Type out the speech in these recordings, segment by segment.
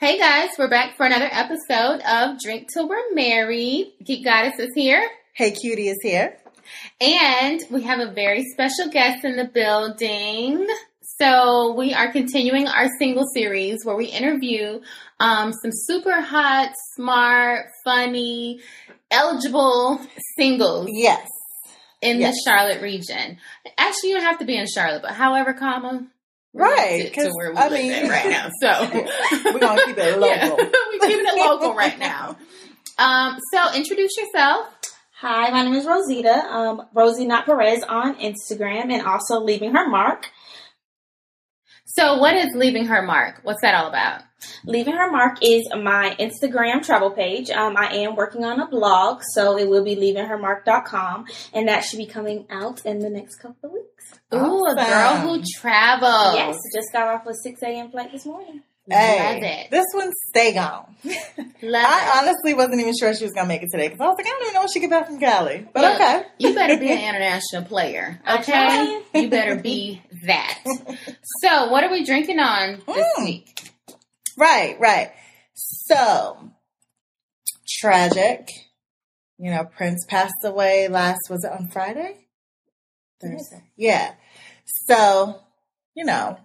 Hey guys, we're back for another episode of Drink Till We're Married. Geek Goddess is here. Hey Cutie is here. And we have a very special guest in the building. So we are continuing our single series where we interview um, some super hot, smart, funny, eligible singles Yes. in Yes. the Charlotte region. Actually, you don't have to be in Charlotte, but however, comma, Right, get to 'cause, where we I live mean- right now. So We're gonna keep it Yeah, local. we're keeping it local right now. Um, so introduce yourself. Hi, my name is Rosita. Um, Rosie Not Perez on Instagram and also Leaving Her Mark. So what is leaving her mark? What's that all about? Leaving Her Mark is my Instagram travel page. Um, I am working on a blog, so it will be leavinghermark.com, and that should be coming out in the next couple of weeks. Ooh, a girl who travels. Yes, just got off a 6 a.m. flight this morning. Hey, Love it. this one stay gone. I honestly wasn't even sure she was gonna make it today because I was like, I don't even know when she get back from Cali. But Look, okay, You better be an international player, okay? You better be that. So, what are we drinking on this Mm. week? right, right. So tragic. You know, Prince passed away last. Was it on Friday? Thursday. Yeah. So, you know,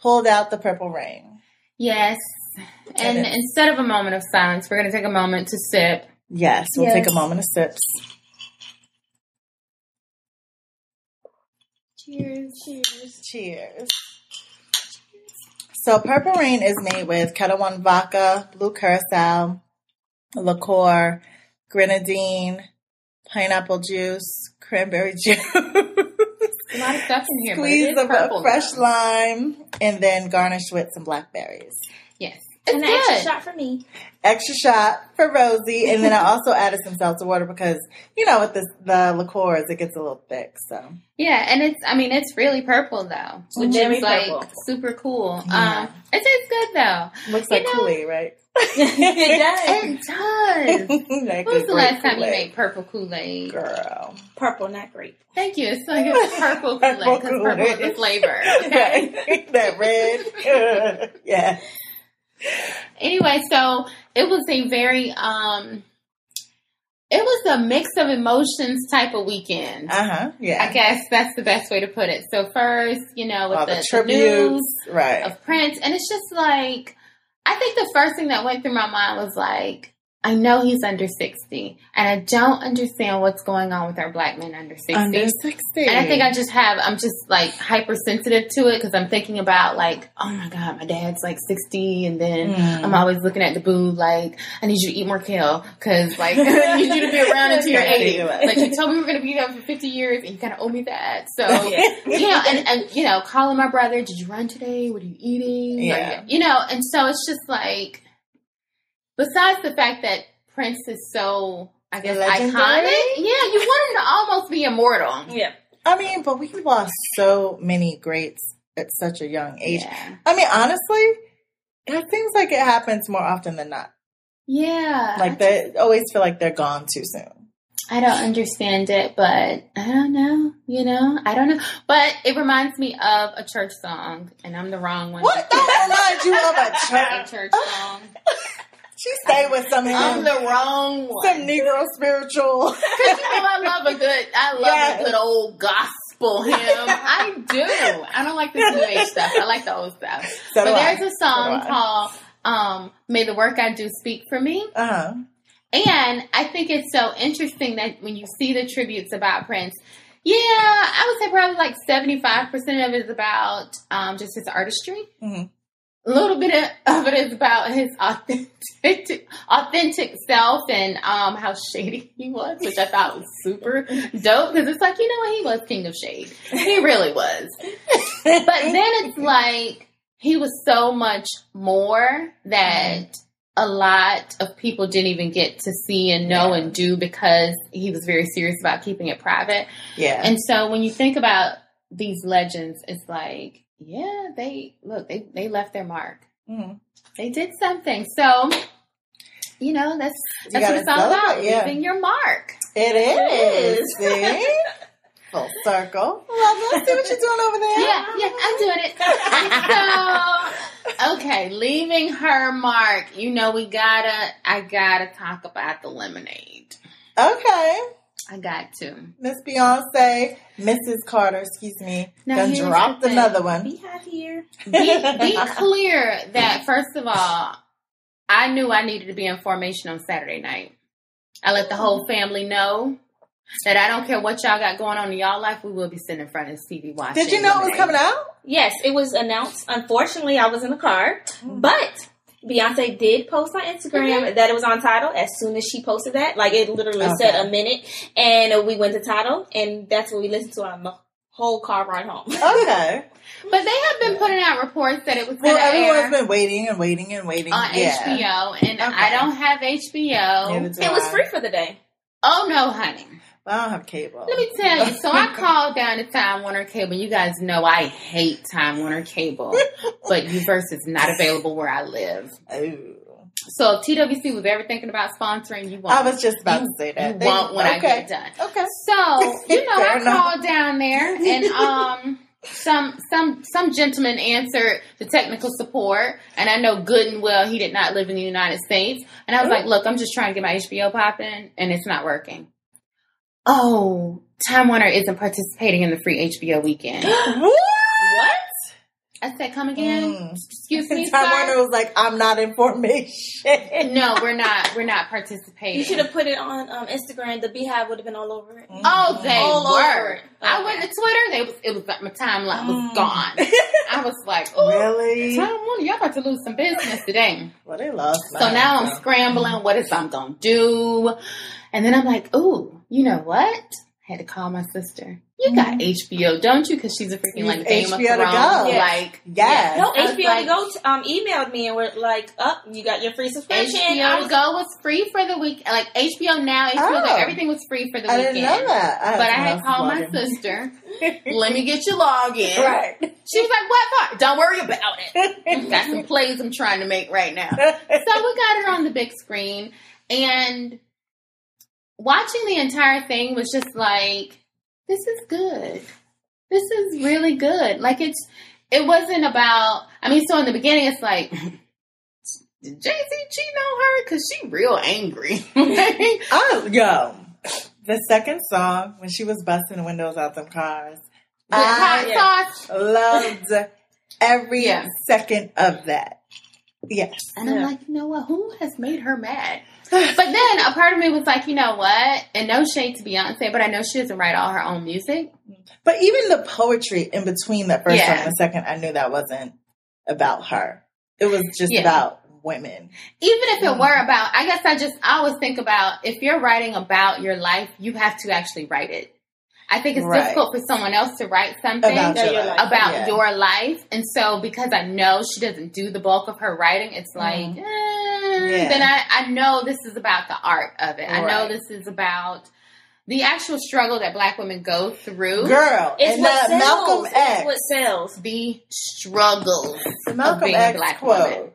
pulled out the purple rain. Yes. And And instead of a moment of silence, we're going to take a moment to sip. Yes, we'll Yes. take a moment of sips. Cheers. Cheers. Cheers. So Purple Rain is made with Ketel One vodka, blue curacao, liqueur, grenadine, pineapple juice, cranberry juice, A lot of stuff in here, squeeze is of purple. a fresh though. lime, and then garnish with some blackberries. Yes. It's And an extra shot for me. Extra shot for Rosie, and then I also added some seltzer water because you know with this the liqueurs it gets a little thick. So Yeah, and it's I mean it's really purple though, which Very is like purple. super cool. Yeah. Um, it tastes good though. looks You like know- Kool Aid, right? It does. It does. Like When was a the great last time you Kool-Aid. made purple Kool Aid? Girl. Purple, not grape. Thank you. It's like it's purple Kool Aid Purple because purple is the flavor. Okay. That red. yeah. anyway, so it was a very um, it was a mix of emotions type of weekend. Uh huh. Yeah. I guess that's the best way to put it. So first, you know, with All the, the the tributes. news right. of Prince, and it's just like I think the first thing that went through my mind was like, I know he's under sixty, and I don't understand what's going on with our black men under sixty. Under 60. And I think I just have, I'm just like hypersensitive to it because I'm thinking about like, oh my God, my dad's like 60 and then Mm. I'm always looking at the boo like, I need you to eat more kale because like, I need you to be around until you're 80. Like you told me we are going to be there for 50 years and you kind of owe me that. So, Yeah. you know, and, and, you know, calling my brother, did you run today? What are you eating? Yeah. you know, and so it's just like, besides the fact that Prince is so, I guess, Legendary? iconic. Yeah, you want him to almost be immortal. Yeah. I mean, but we lost so many greats at such a young age. Yeah. I mean, honestly, it seems like it happens more often than not. Yeah. Like they always feel like they're gone too soon. I don't understand it, but I don't know. You know, I don't know. But it reminds me of a church song, and I'm the wrong one. What the reminds you of a A church? church song. She stayed with some I'm the wrong one. Some Negro spiritual. Because you know, I love a good, I love Yes. a good old gospel hymn. I do. I don't like the new age stuff. I like the old stuff. So but there's a song So called um, "May the Work I Do Speak for Me." Uh huh. And I think it's so interesting that when you see the tributes about Prince, yeah, I would say probably like 75% of it is about um, just his artistry. Mhm. A little bit of it is about his authentic, authentic self and um, how shady he was, which I thought was super dope because it's like, you know what? He was king of shade. He really was. But then it's like he was so much more that a lot of people didn't even get to see and know and do because he was very serious about keeping it private. Yeah. And so when you think about these legends, it's like, yeah, they look, they, they left their mark. Mhm. They did something. So, you know, that's You that's what it's all about. celebrate, yeah. Leaving your mark. It is. It is. See? Full circle. Well, let's see what you're doing over there. Yeah, yeah, I'm doing it. so, okay, leaving her mark. You know, we gotta, I gotta talk about the lemonade. Okay. I got to. Miss Beyonce, Mrs. Carter, excuse me, Now, done here's the dropped another one. Be out here. Be, be clear that, first of all, I knew I needed to be in formation on Saturday night. I let the whole family know that I don't care what y'all got going on in y'all life, we will be sitting in front of this TV watching. Did you know it was coming out? Yes, it was announced. Unfortunately, I was in the car, hmm. but Beyonce did post on Instagram mm-hmm. that it was on Tidal. As soon as she posted that, like it literally said a minute, and we went to Tidal, and that's what we listened to on the whole car ride home. Okay. But they have been putting out reports that it was well, going to air everyone's been waiting and waiting and waiting. on yeah. HBO, and I don't have HBO. Neither it was free for the day. Oh no, honey. I don't have cable. Let me tell you. So I called down to Time Warner Cable. You guys know I hate Time Warner Cable, but Uverse is not available where I live. Ooh. So if TWC was ever thinking about sponsoring, you won't. I was just about you, to say you that. They- won't when I okay. get done. Okay. So you know, I enough. called down there, and um, some some some gentleman answered the technical support, and I know good and well he did not live in the United States, and I was Ooh. like, look, I'm just trying to get my HBO popping, and it's not working. Oh, Time Warner isn't participating in the free HBO weekend. what? I said, come again. Mm. Excuse me, Time sir. Warner was like, I'm not in formation. No, we're not. We're not participating. You should have put it on um, Instagram. The BeyHive would have been all over it. Oh, they All over were. it. I went to Twitter. They was. It was like my timeline was Mm. gone. I was like, oh, really? Time Warner, y'all about to lose some business today. Well, they lost. So now I'm so. scrambling. What is I'm gonna do? And then I'm like, ooh, you know what? I had to call my sister. You got HBO, don't you? Because she's a freaking like Game of HBO to go. Yeah. Like Yes. No, HBO like- to go t- um, emailed me and were like, "Up, you got your free subscription." I HBO to was- go was free for the week. Like HBO now, HBO Go, Oh. everything was free for the I weekend. didn't know that. I But I had had called my sister. Let me get your login. right. She was like, "What part? Don't worry about it. Got some plays I'm trying to make right now." So we got her on the big screen, and watching the entire thing was just like, "This is good. This is really good." Like it's, it wasn't about. I mean, so in the beginning, it's like. Did Jay Z cheating on her? Because she real angry. oh, yo. The second song, when she was busting the windows out them cars, With hot I sauce. loved every Yeah. second of that. Yes. And I'm like, you know what? Who has made her mad? But then a part of me was like, you know what? And no shade to Beyonce, but I know she doesn't write all her own music. But even the poetry in between the first Yeah. song and the second, I knew that wasn't about her. It was just Yeah. about women. Even if it Mm. were about, I guess I just, I always think about if you're writing about your life, you have to actually write it. I think it's Right. difficult for someone else to write something About your your life. life. about Yeah. your life. And so because I know she doesn't do the bulk of her writing, it's like, Mhm. eh, Yeah. then I, I know this is about the art of it. I know this is about the actual struggle that black women go through. Girl, It's and what that sells. Malcolm It's X, what sells. The struggles the of Malcolm being a X black quote. woman.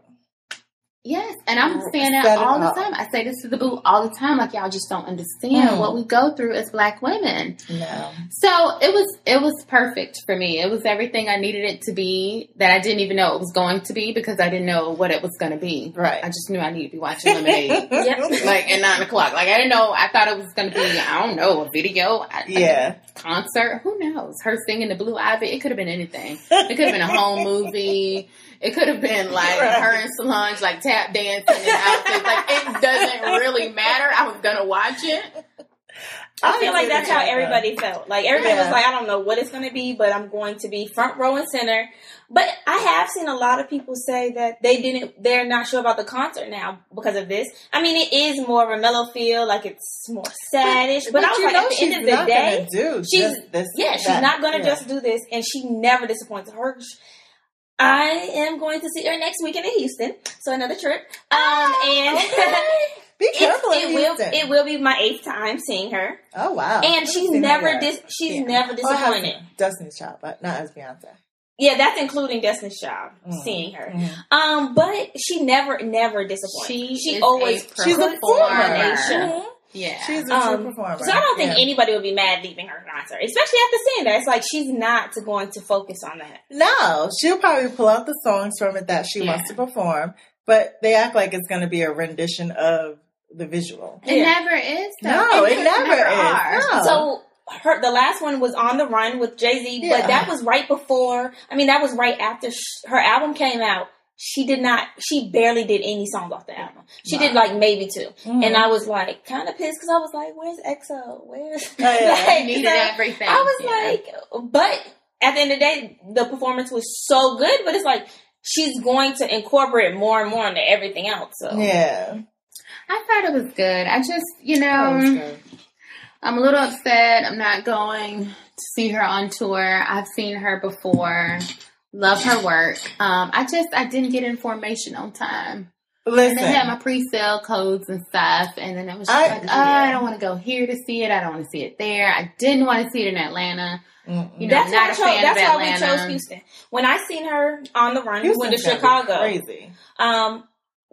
Yes, and I'm saying that all the time. I say this to the boo all the time. Like y'all just don't understand Mm. what we go through as black women. No. So it was it was perfect for me. It was everything I needed it to be that I didn't even know it was going to be because I didn't know what it was going to be. Right. I just knew I needed to be watching Lemonade. Yep. like at nine o'clock. Like I didn't know. I thought it was going to be. I don't know a video. I, Yeah. a concert. Who knows? Her singing the Blue Ivy. It could have been anything. It could have been a home movie. It could have been like Right. her and Solange like tap dancing and outfits. Like it doesn't really matter. I was gonna watch it. I feel like that's how though. everybody felt. Like everybody Yeah. was like, I don't know what it's going to be, but I'm going to be front row and center. But I have seen a lot of people say that they didn't, they're not sure about the concert now because of this. I mean, it is more of a mellow feel, like it's more saddish. But, I was you like, know at the she's end of the not day, gonna do she's- just this. yeah, she's that. not going to Yeah. just do this, and she never disappoints. Her, I am going to see her next weekend in Houston, so another trip. Um, and Be it, careful in it will it will be my eighth time seeing her, Oh wow! and she's never dis- she's Yeah. never Oh, disappointed. Destiny's Child, but not as Beyonce. Yeah, that's including Destiny's Child, Mm. seeing her. Mhm. Um, but she never, never disappoints. She she always a She's a performer. On a show. Yeah. She's a true Um, performer. so I don't think Yeah. anybody would be mad leaving her concert, especially after seeing that. It's like she's not going to focus on that. No, she'll probably pull out the songs from it that she Yeah. wants to perform, but they act like it's going to be a rendition of the visual. It Yeah. never is. Though. No, it just never is. are. No. So her the last one was on the run with Jay Z, Yeah. but that was right before. I mean, that was right after sh- her album came out. She did not. She barely did any songs off the album. She did like maybe 2 Mhm. and I was like kind of pissed because I was like, "Where's XO? Where's?" Oh, yeah. like, Needed everything. I was Yeah. like, but at the end of the day, the performance was so good. But it's like she's going to incorporate more and more into everything else. So yeah, I thought it was good. I just, you know. I'm a little upset. I'm not going to see her on tour. I've seen her before. Love her work. Um, I just I didn't get information on time. And Listen, they had my pre-sale codes and stuff, and then it was just I- like, oh, yeah. I don't want to go here to see it. I don't want to see it there. I didn't want to see it in Atlanta. You know, that's not why, a I chose, fan that's of why we chose Houston. When I seen her on the run, we went to Houston's gonna Chicago. Crazy. Um,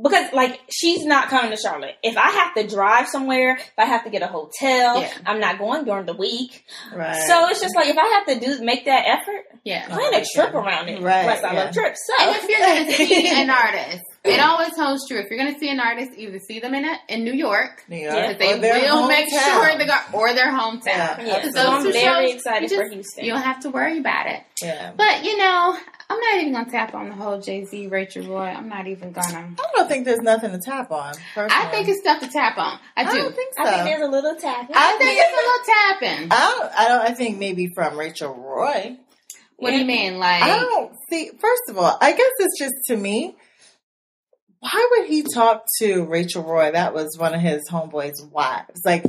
because like she's not coming to Charlotte. If I have to drive somewhere, if I have to get a hotel, Yeah. I'm not going during the week. Right. So it's just like if I have to do make that effort, Yeah. plan a trip around it. Right, Plus, I yeah. love trips. And So if you're going to see an artist, it always holds true. If you're going to see an artist, either see them in a, in New York, New York, Yeah, because they or their will make sure they got or their hometown. Yeah. yeah, So so I'm very shows, excited you for just- Houston. You don't have to worry about it. Yeah. But you know, I'm not even gonna tap on the whole Jay Z, Rachel Roy. I'm not even gonna. I don't think there's nothing to tap on. Personally. I think it's stuff to tap on. I do. I don't think so. I think there's a little tap. I think it's a little tapping. I don't. I don't. I think maybe from Rachel Roy. What do you mean, like? I don't see. First of all, I guess it's just to me. Why would he talk to Rachel Roy? That was one of his homeboys' wives. Like,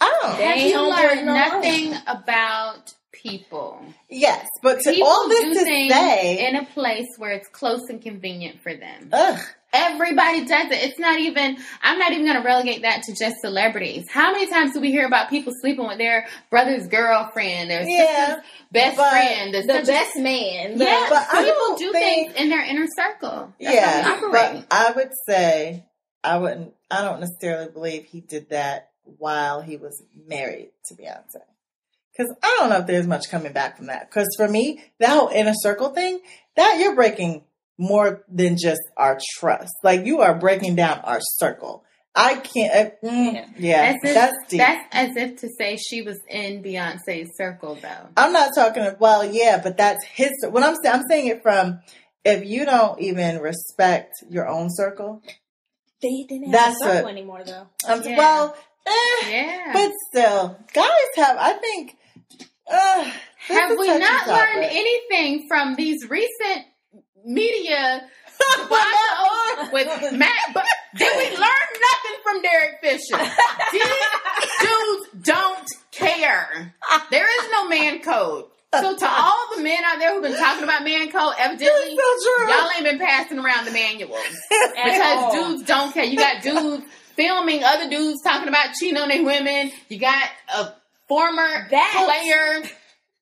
I don't. They Have ain't you learned no nothing about people? Yes, but to People all this do to say, in a place where it's close and convenient for them. ugh, Everybody does it. It's not even, I'm not even going to relegate that to just celebrities. How many times do we hear about people sleeping with their brother's girlfriend, their Yeah, sister's best friend, the, sister's- best man. The, Yeah, But people don't think- things in their inner circle. That's yeah. But. I would say I wouldn't. I don't necessarily believe he did that while he was married to Beyonce. Because I don't know if there's much coming back from that. Because for me, that whole inner circle thing, that you're breaking more than just our trust. Like you are breaking down our circle. I can't. Uh, mm, yeah, That's, that's, deep. that's as if to say she was in Beyonce's circle, though. I'm not talking. Well, yeah, but that's his. What I'm saying, I'm saying it from if you don't even respect your own circle. they didn't have That's a circle a- anymore though. I'm Yeah. well. Eh, Yeah. But still, guys have. I think. This Have we not learned anything from these recent media with Matt? But did we learn nothing from Derek Fisher? These dudes don't care. There is no man code. So to all the men out there who've been talking about man code, evidently so y'all ain't been passing around the manuals because dudes don't care. You got dudes filming other dudes talking about cheating on their women. You got a former That- player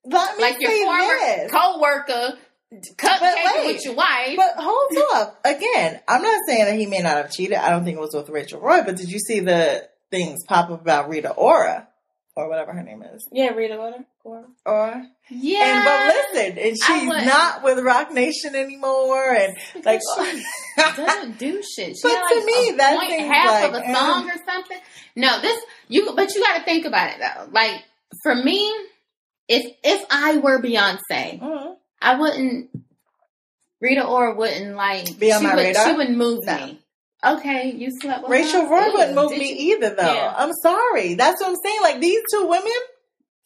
Let me like your former this. co-worker But cupcaking wait. with your wife. But hold up. Again, I'm not saying that he may not have cheated. I don't think it was with Rachel Roy, but did you see the things pop up about Rita Ora? Or whatever her name is. Yeah, Rita Ora. Or yeah, and but listen, and she's wouldn't. with Roc Nation anymore and like she doesn't do shit. She But had, to like, me, a that point seems half of a eh. song or something. No, this you, but you got to think about it though. Like for me, if if I were Beyonce, Mhm. I wouldn't. Rita Ora wouldn't like Be on she my would, radar? She wouldn't move No. me. Okay, you slept with Rachel? Roy wouldn't move did me you? either though. Yeah. I'm sorry. That's what I'm saying. Like these two women,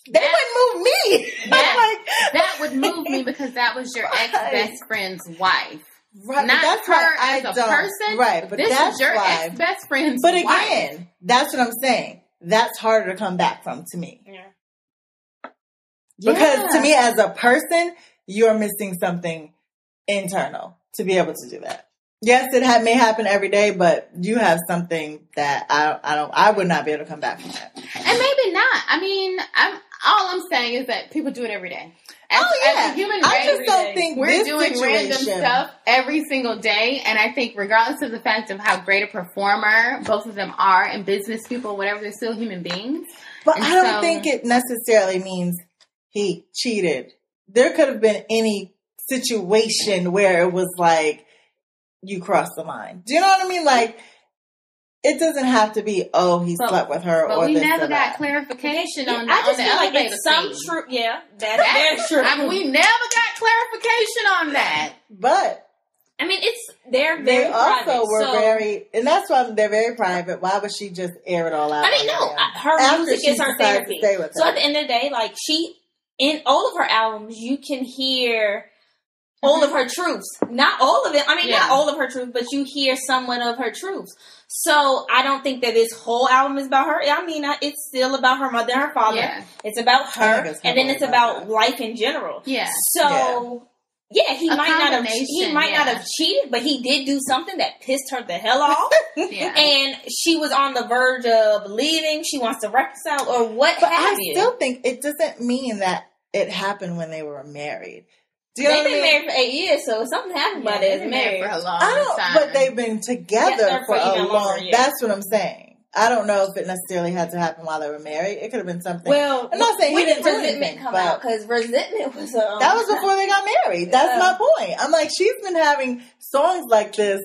they That- wouldn't move me. That- like That would move me because that was your ex best friend's wife. Right, Not that's her I as a don't. person. Right, but this that's is your ex best friend's wife. But wife. again, that's what I'm saying. That's harder to come back from to me. Yeah. Because Yeah. to me, as a person, you're missing something internal to be able to do that. Yes, it ha- may happen every day, but you have something that I, I don't, I would not be able to come back from that. And maybe not. I mean, I'm all I'm saying is that people do it every day. As, oh yeah, as human I just don't day. think we're doing random stuff every single day, and I think regardless of the fact of how great a performer both of them are, and business people, whatever, they're still human beings. But And I don't so- think it necessarily means he cheated. There could have been any situation where it was like you cross the line. Do you know what I mean? Like it doesn't have to be oh he But- slept with her But or we this never or got that. clarification Yeah, on, the, I on just the feel like it's some scene. truth. Yeah, that's That- very true. I mean, we never got clarification on that. But I mean, it's they're they also private, were so- very, and that's why they're very private. Why would she just air it all out? I mean, on no. I- her After music is her decided to therapy. stay with So her. at the end of the day, like she, in all of her albums, you can hear all of her truths. Not all of it. I mean, Yeah. not all of her truths, but you hear somewhat of her truths. So I don't think that this whole album is about her. I mean, it's still about her mother and her father. Yeah. It's about her, it's and then it's about about life in general. Yeah. So. Yeah, he A might not have he combination, might not have cheated, but he did do something that pissed her the hell off. Yeah. and she was on the verge of leaving. She wants to reconcile or what But have I you. still think it doesn't mean that it happened when they were married. Do you know They've what I been mean? married for eight years, so something happened by Yeah, they they've is been married married. for a long I don't, time. but they've been together Yeah, for for a long. longer, yeah. That's what I'm saying. I don't know if it necessarily had to happen while they were married. It could have been something. Well, I'm not saying he didn't did do resentment anything, come out? Because resentment was um, that was before they got married. That's Yeah. my point. I'm like, she's been having songs like this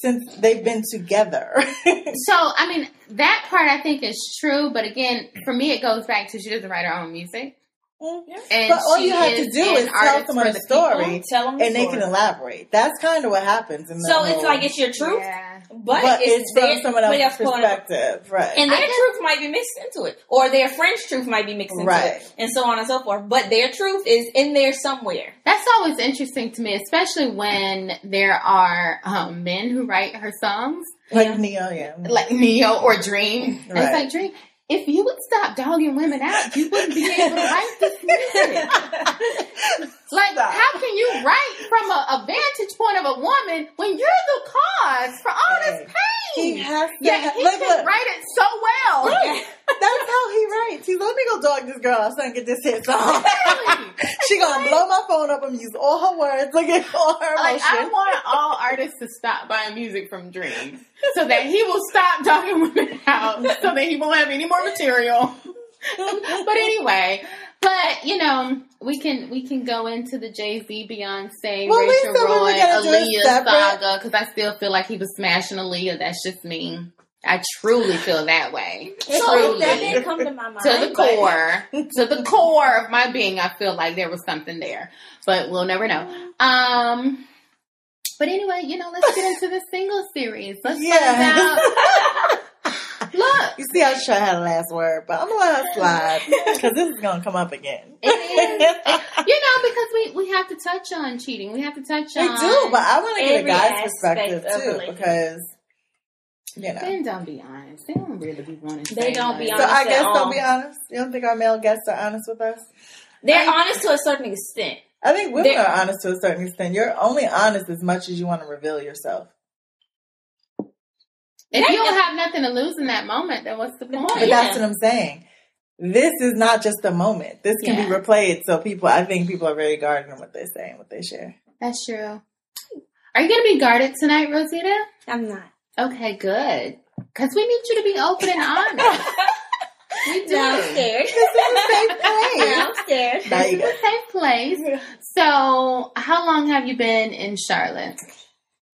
since they've been together. So, I mean, that part I think is true, but again, for me, it goes back to she doesn't write her own music. And But all you have to do is tell artist someone a the story. people. Tell them the and they can elaborate. That's kind of what happens in the So it's like it's your truth, Yeah. but, but it's, it's from their- someone somebody else's else it- perspective, right? And their just- truth might be mixed into it, or their friend's truth might be mixed into Right. it, and so on and so forth. But their truth is in there somewhere. That's always interesting to me, especially when there are um, men who write her songs, like Ne-Yo, yeah. like Ne-Yo or Dream. And it's like, Dream, if you would stop dogging women out, you wouldn't be able to write this music. Like, Stop. how can you write from a, a vantage point of a woman when you're the cause for all this pain? He has to. yeah, ha- he look, can look. write it so well. Right. That's how he writes. He's let me go dog this girl so I can get this hit song. Really? she gonna blow my phone up and use all her words, look at all her Like, I want all artists to stop buying music from Dream so that he will stop dogging women out so that he won't have any more material. but anyway, but you know, we can we can go into the Jay Z, Beyonce, Well, Rachel said we were Roy, gonna do it Aaliyah saga because I still feel like he was smashing Aaliyah. That's just me. I truly feel that way. So Truly. that didn't come to my mind. to the core, to the core of my being, I feel like there was something there, but we'll never know. Um, but anyway, you know, let's get into the single series. Let's Yeah. find out. Look, You see how she had a last word, but I'm gonna let her slide because this is gonna come up again. it is, you know, because we we have to touch on cheating. We have to touch We on. do, but I want to get a guy's perspective too because you know. then don't be honest. They don't really be wanting. to They don't be much. So I guess at don't all. be honest. You don't think our male guests are honest with us? They're honest to a certain extent. I think women They're- are honest to a certain extent. You're only honest as much as you want to reveal yourself. If you don't have nothing to lose in that moment, then what's the point? point- But Yeah. that's what I'm saying. This is not just a moment. This can be replayed. So people, I think people are very guarded in what they say and what they share. That's true. Are you going to be guarded tonight, Rosita? I'm not. Okay, good. Because we need you to be open and honest. We do. Downstairs. This is a safe place. Downstairs. Now you It's a safe place. So, how long have you been in Charlotte?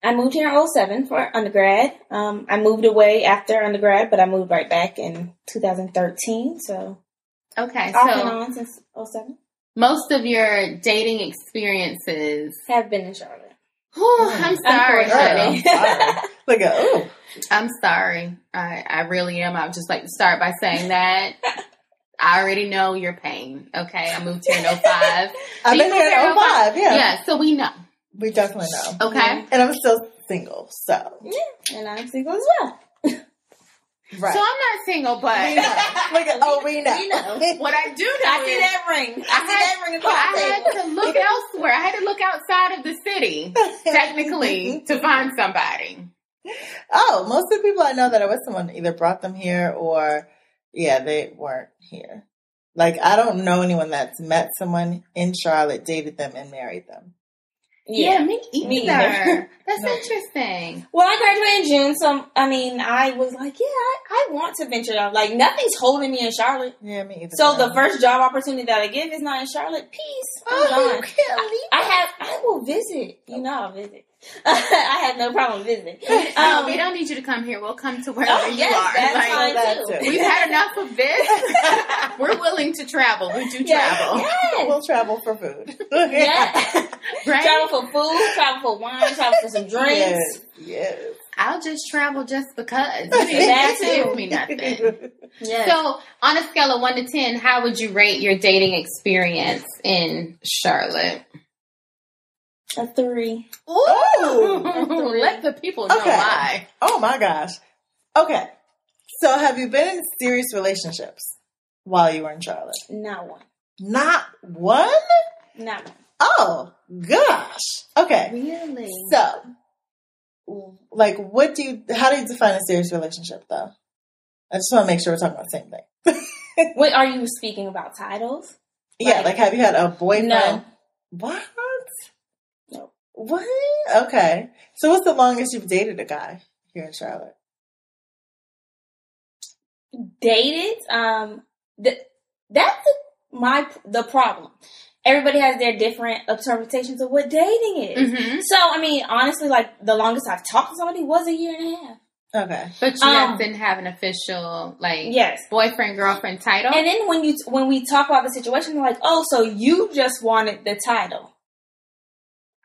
I moved here in 07 for undergrad. Um, I moved away after undergrad, but I moved right back in 2013. So Okay, off and so on since 07. most of your dating experiences. Have been in Charlotte. Whew, I'm sorry, honey. Girl, I'm sorry. Look at ooh. I'm sorry. I, I really am. I would just like to start by saying that. I already know your pain. Okay, I moved here in 05. I've been here in 05, yeah. Yeah, so we know. We definitely know. Okay. And I'm still single, so. Yeah, and I'm single as well. Right. So I'm not single, but we know. At, oh, we know. We know. what I do know I see that ring. I, I see had- that ring I had to look elsewhere. I had to look outside of the city, technically, to find somebody. Oh, most of the people I know that are with someone either brought them here or, yeah, they weren't here. Like, I don't know anyone that's met someone in Charlotte, dated them, and married them. Yeah, me either. Me either. That's No. interesting. Well, I graduated in June, so I mean, I was like, yeah, I, I want to venture out. Like, nothing's holding me in Charlotte. Yeah, me either. So the first job opportunity that I get is not in Charlotte. Peace. Oh, you can't. I have. I will visit. You know, I'll visit. I have no problem visiting. no, Um, we don't need you to come here. We'll come to wherever Oh, you yes, are. that's Like, fine that too. too. We've had enough of this. We're willing to travel. We do Yeah. travel. Yes. We'll travel for food. Yeah. Right? travel for food, travel for wine, travel for some drinks. Yes. Yes. I'll just travel just because. That It too. gives me nothing. Yes. So, on a scale of one to ten, how would you rate your dating experience in Charlotte? a three. Ooh. Let the people know Okay. why. Oh my gosh. Okay. So have you been in serious relationships while you were in Charlotte? Not one. Not one? Not one. Oh gosh. Okay. Really? So like what do you how do you define a serious relationship though? I just want to make sure we're talking about the same thing. Wait, are you speaking about titles? Yeah, Like- like have you had a boyfriend? No. What? No. What? Okay. So what's the longest you've dated a guy here in Charlotte? Dated. Um, th- that's my the problem. Everybody has their different interpretations of what dating is. hmm So, I mean, honestly, like the longest I've talked to somebody was a year and a half. Okay. But you um, didn't have an official like Yes. boyfriend girlfriend title. And then when you when we talk about the situation, they're like, oh, so you just wanted the title.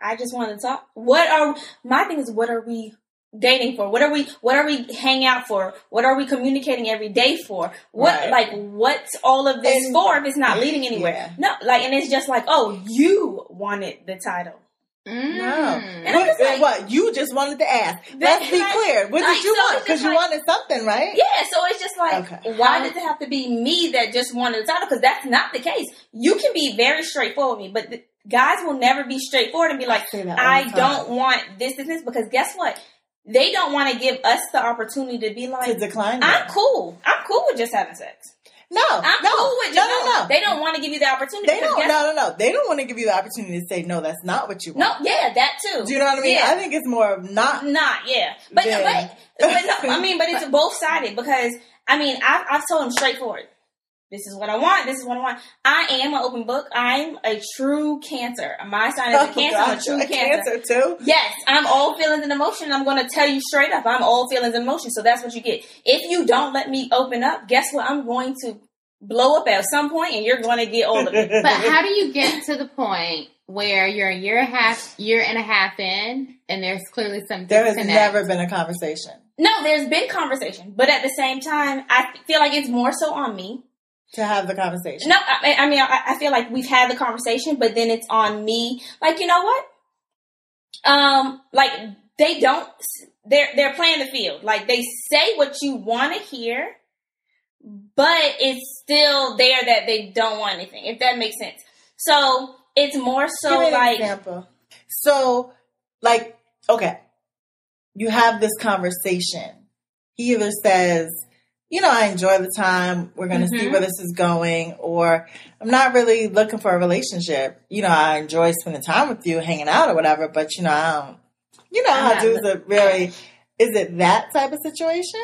I just wanted to talk. What are my thing is what are we dating for? What are we what are we hang out for? What are we communicating every day for? What Right. like what's all of this And- for if it's not leading anywhere? Yeah. No, like and it's just like, oh, you wanted the title. Mm. No. And What, like- what? You just wanted to ask. Let's be like- clear. What like, did you so want? Because you wanted something, right? Yeah, so it's just like, Okay. why did it have to be me that just wanted the title? Because that's not the case. You can be very straightforward with me, but the, guys will never be straightforward and be like, all I don't want this, this, this. Because guess what? They don't want to give us the opportunity to be To like, decline. I'm cool. I'm cool with just having sex. No, I'm no, cool with no, just, no, no. They don't want to give you the opportunity. They don't. No, no, no. They don't want to give you the opportunity to say no. That's not what you want. No, yeah, that too. Do you know what I mean? Yeah. I think it's more of not. Not, yeah. But, but, but no, I mean, but it's both sided because, I mean, I've, I've told them straightforward. This is what I want. This is what I want. I am an open book. I'm a true cancer. My sign is a oh, cancer. I'm a true a cancer. cancer too. Yes, I'm all feelings and emotion. I'm going to tell you straight up. I'm all feelings and emotion. So that's what you get. If you don't let me open up, guess what? I'm going to blow up at some point and you're going to get all of it. But how do you get to the point where you're a year and a half year and a half in and there's clearly some There has disconnect? never been a conversation No, there's been conversation, but at the same time, I feel like it's more so on me. To have the conversation. No, I, I mean, I, I feel like we've had the conversation, but then it's on me. Like, you know what? Um, like they don't. They're they're playing the field. Like they say what you want to hear, but it's still there that they don't want anything. If that makes sense. So it's more so Give me an like example. So, like, okay, you have this conversation. He either says, you know, I enjoy the time. We're going to see Mhm. where this is going, or I'm not really looking for a relationship. You know, I enjoy spending time with you, hanging out or whatever. But you know, I don't. You know how dudes are very. Is it that type of situation?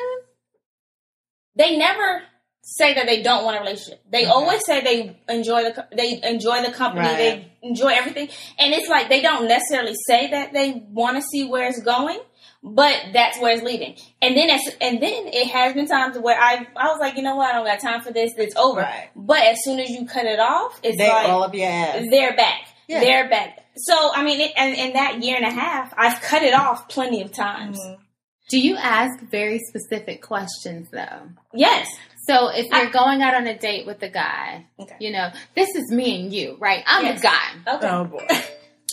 they never say that they don't want a relationship. They Okay. always say they enjoy the they enjoy the company, Right. they enjoy everything, and it's like they don't necessarily say that they want to see where it's going, but that's where it's leading. And then as, and then it has been times where I I was like, you know what, I don't got time for this. It's over. Right. But as soon as you cut it off, it's They like all up your ass. they're back. Yeah. They're back. So I mean, it, and in that year and a half, I've cut it off plenty of times. Mhm. Do you ask very specific questions though? Yes. So if you're I- going out on a date with a guy, Okay. you know, this is me and you, right? I'm Yes. the guy. Okay. Oh boy.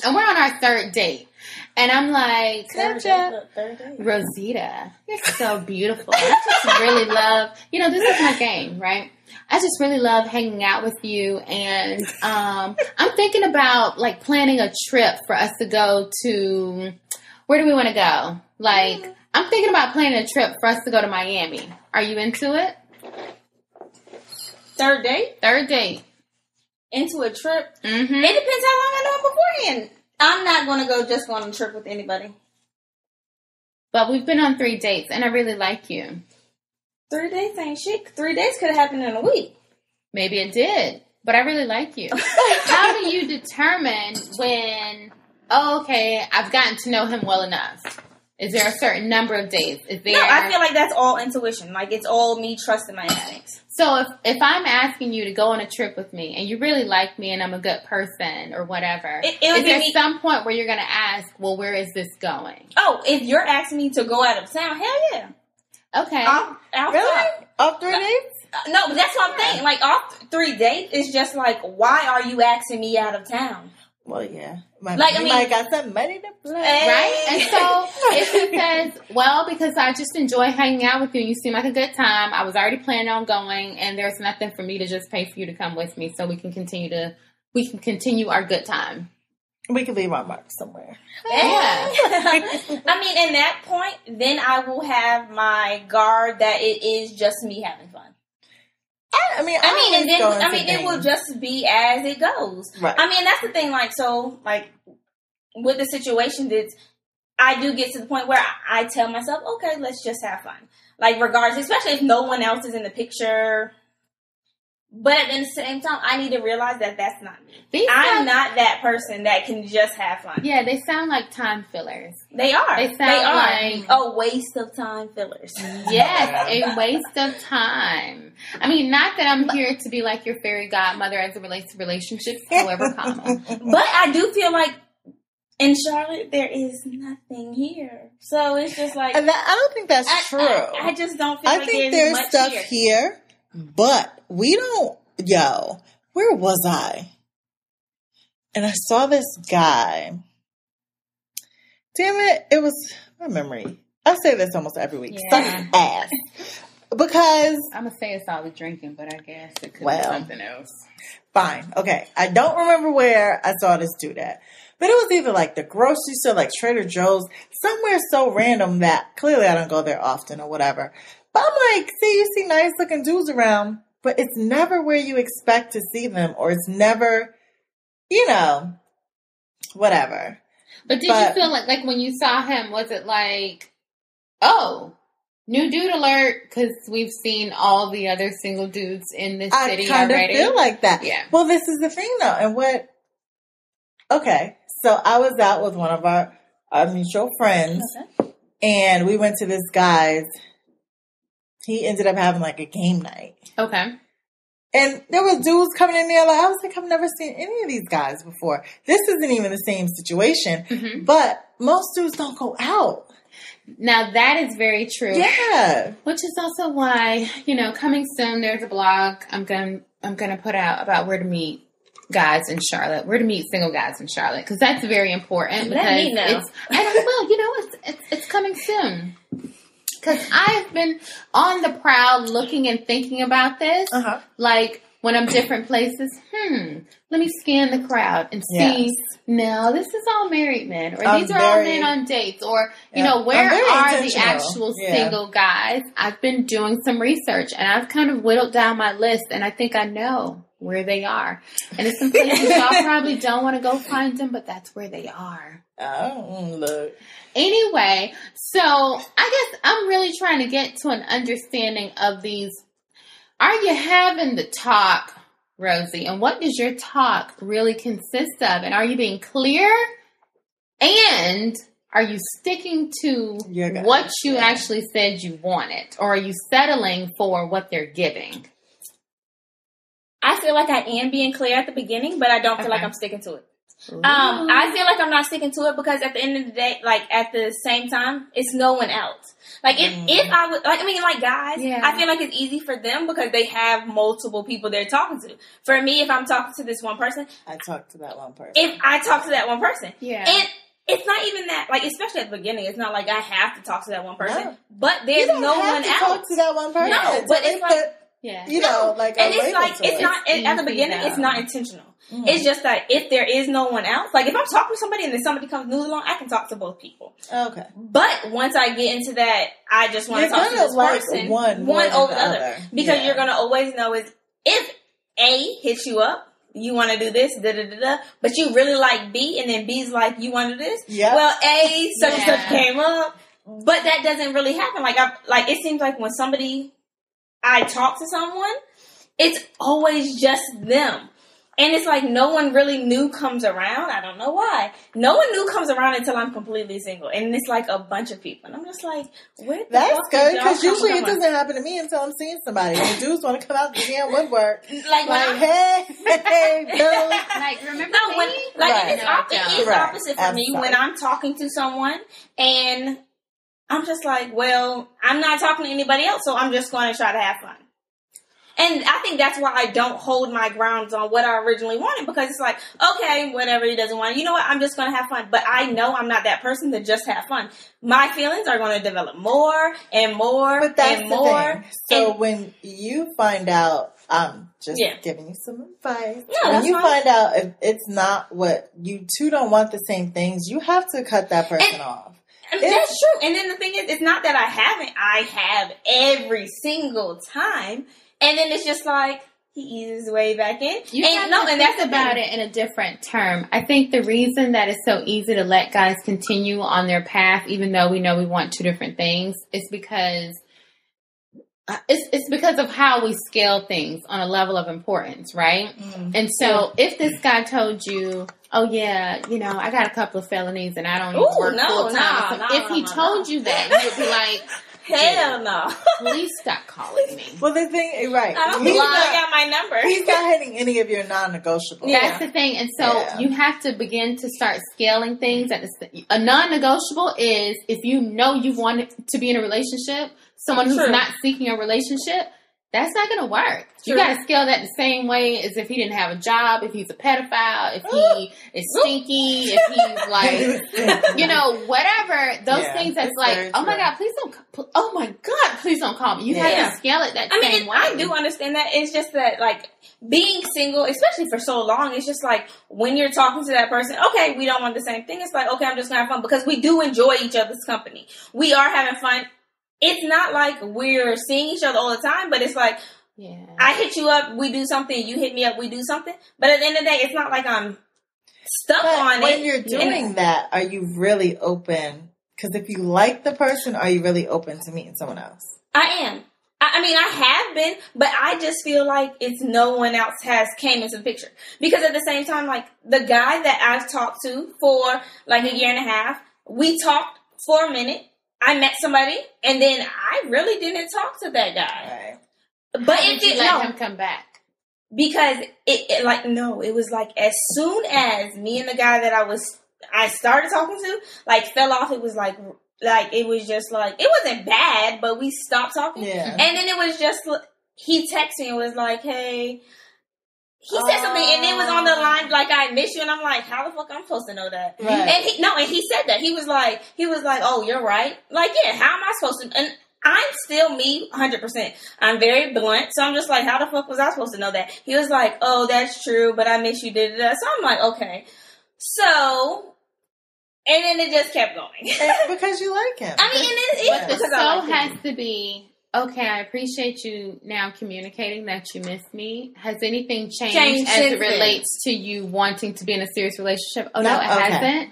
and we're on our third date. And I'm like, Snapchat. Rosita, you're so beautiful. I just really love, you know, this is my game, right? I just really love hanging out with you. And um, I'm thinking about like planning a trip for us to go to, where do we want to go? Like, I'm thinking about planning a trip for us to go to Miami. Are you into it? Third date Third date. into a trip. hmm It depends how long I know him beforehand. I'm not going to go just on a trip with anybody. But we've been on three dates and I really like you. Three days ain't shit. Three days could have happened in a week. Maybe it did, but I really like you. How do you determine when, oh, okay, I've gotten to know him well enough? Is there a certain number of days? Is there? No, I feel like that's all intuition. Like it's all me trusting my instincts. So if if I'm asking you to go on a trip with me and you really like me and I'm a good person or whatever, It- it would is be there me- some point where you're going to ask, well, where is this going? Oh, if you're asking me to go out of town, hell yeah. Okay, I'll, I'll Really? Off three days? Uh, No, but that's what I'm thinking. Like off three dates is just like, why are you asking me out of town? Well, yeah. Might, Like, I mean- might got some money to play. right? And so if he says, well, because I just enjoy hanging out with you, you seem like a good time. I was already planning on going, and there's nothing for me to just pay for you to come with me, so we can continue to we can continue our good time. we can leave our mark somewhere. Yeah. I mean, in that point, then I will have my guard that it is just me having fun. I, I mean, I, I mean, and then I mean, it will just be as it goes. Right. I mean, that's the thing. Like, so, like with the situation, that I do get to the point where I, I tell myself, okay, let's just have fun. Like, regardless, especially if no one else is in the picture. But at the same time, I need to realize that that's not me. These I'm sound- not that person that can just have fun. Yeah, they sound like time fillers. They are. They They, sound are like- a waste of time fillers. Yes, a waste of time. I mean, not that I'm here to be like your fairy godmother as it relates to relationships, however common. But I do feel like in Charlotte there is nothing here, so it's just like And that, I don't think that's I, true. I, I just don't feel I like think there's, there's stuff here. here. But we don't. Yo, where was I? And I saw this guy. Damn it! It was my memory. I say this almost every week. Yeah. Sucks ass. Because I'm gonna say it's all the drinking, but I guess it could Well. be something else. fine, okay. I don't remember where I saw this dude at, but it was either like the grocery store, like Trader Joe's, somewhere so random that clearly I don't go there often or whatever. But I'm like, see, you see nice looking dudes around, but it's never where you expect to see them, or it's never, you know, whatever. But did But- you feel like like when you saw him? Was it like, oh, new dude alert? Because we've seen all the other single dudes in this I city kind of already. feel like that. Yeah. Well, this is the thing though, and what? Okay, so I was out with one of our our mutual friends, and we went to this guy's. He ended up having like a game night, okay. and there was dudes coming in there. Like I was like, I've never seen any of these guys before. This isn't even the same situation, hmm but most dudes don't go out. Now that is very true. Yeah, Which is also why you know coming soon. There's a blog I'm gonna I'm gonna put out about where to meet guys in Charlotte, where to meet single guys in Charlotte, because that's very important. Let because me know. it's I don't well, you know, it's it's, it's coming soon. Because I've been on the prowl, looking and thinking about this. uh huh. Like when I'm different places, hmm, let me scan the crowd and see. Yes. No, this is all married men, or I'm these are all men on dates, or you Yeah. know, where are the actual Yeah. single guys? I've been doing some research and I've kind of whittled down my list, and I think I know where they are. And it's some places y'all probably don't want to go find them, but that's where they are. Oh, look. Anyway, so I guess I'm really trying to get to an understanding of these. Are you having the talk, Rosie? And what does your talk really consist of? And are you being clear? And are you sticking to Your guys, what you yeah. actually said you wanted? Or are you settling for what they're giving? I feel like I am being clear at the beginning, but I don't feel like I'm sticking to it. Um, I feel like I'm not sticking to it because at the end of the day, like at the same time, it's no one else. Like if Mm. if I would, like I mean, like guys, Yeah. I feel like it's easy for them because they have multiple people they're talking to. For me, if I'm talking to this one person, I talk to that one person. if I talk to that one person, yeah. and it's not even that. Like, especially at the beginning, it's not like I have to talk to that one person. No. But there's no have one to else. talk to that one person. No, but they it's like- Yeah. you know, like a and it's label like to it's it. not it, at the Easy beginning. It's not intentional. Mhm. It's just that if there is no one else, like if I'm talking to somebody and then somebody comes new along, I can talk to both people. okay. But once I get into that, I just want to talk to gonna this like person one one over the the other, other. because Yeah. you're gonna always know is if A hits you up, you want to do this, da da da da, but you really like B, and then B's like you want to do this. Yep. Well, A such and such came up, but that doesn't really happen. Like I like it seems like when somebody I talk to someone, it's always just them. And it's like no one really new comes around. I don't know why. No one new comes around until I'm completely single. And it's like a bunch of people. And I'm just like, where the That's fuck good because usually it doesn't happen to me until I'm seeing somebody. And the dudes want to come out the damn woodwork. Like, Like, I'm- hey, hey, Bill. Like, remember No, when me? like Right. it's, op- it is Right. opposite for me when I'm talking to someone and I'm just like, well, I'm not talking to anybody else, so I'm just going to try to have fun. And I think that's why I don't hold my grounds on what I originally wanted because it's like, okay, whatever he doesn't want, you know what? I'm just going to have fun. But I know I'm not that person to just have fun. My feelings are going to develop more and more But that's and more. So And- when you find out, I'm just Yeah. giving you some advice. No, when you fine. find out if it's not what you two don't want the same things, you have to cut that person And- off. That's true. And then the thing is, it's not that I haven't. I have every single time. And then it's just like, he eases his way back in. You and no, and that's about it in a different term. I think the reason that it's so easy to let guys continue on their path, even though we know we want two different things, is because Uh, it's it's because of how we scale things on a level of importance, right? Mm-hmm. And so, if this guy told you, "Oh yeah, you know, I got a couple of felonies and I don't Ooh, work no, full time," no, if no, he told you that, you would be like, Hell no. "Please stop calling me." Well, the thing, right? I don't he's, I not, got my number. he's not hitting any of your non-negotiables. Yeah. That's the thing, and so Yeah. you have to begin to start scaling things. At the, a non-negotiable is if you know you want to be in a relationship, someone who's True. not seeking a relationship, that's not going to work. You got to scale that the same way as if he didn't have a job, if he's a pedophile, if he is stinky, if he's like, you know, whatever. Those Yeah, things that's like, oh my god, please don't. Oh my god, please don't call me. You have to scale it that I same mean, way. I do understand that. It's just that, like, being single, especially for so long, it's just like when you're talking to that person, okay, we don't want the same thing. It's like, okay, I'm just gonna have fun because we do enjoy each other's company. We are having fun. It's not like we're seeing each other all the time, but it's like Yeah. I hit you up, we do something, you hit me up, we do something. But at the end of the day, it's not like I'm stuck But on when it. When you're doing that, are you really open? Because if you like the person, are you really open to meeting someone else? I am. I, I mean, I have been, but I just feel like it's no one else has came into the picture. Because at the same time, like the guy that I've talked to for like a year and a half, we talked for a minute. I met somebody, and then I really didn't talk to that guy. Right. But How it did you did let no, him come back? because it, it like no, it was like as soon as me and the guy that I was I started talking to like fell off. It was like like it was just like it wasn't bad, but we stopped talking. Yeah. And then it was just he texted me and was like, "Hey." He said something and it was on the oh. line like I miss you and I'm like, how the fuck I'm supposed to know that? Right. And he no, and he said that. He was like he was like, "Oh, you're right." Like, yeah, how am I supposed to and I'm still me 100%. I'm very blunt. So I'm just like, how the fuck was I supposed to know that? He was like, "Oh, that's true, but I miss you." Did that. So I'm like, "Okay." So and then it just kept going. Because you like him. I mean, and it But is the because so I like him. has to be okay. I appreciate you now communicating that you miss me. Has anything changed, Changed as it relates to you wanting to be in a serious relationship? Oh no, No? it Okay. hasn't.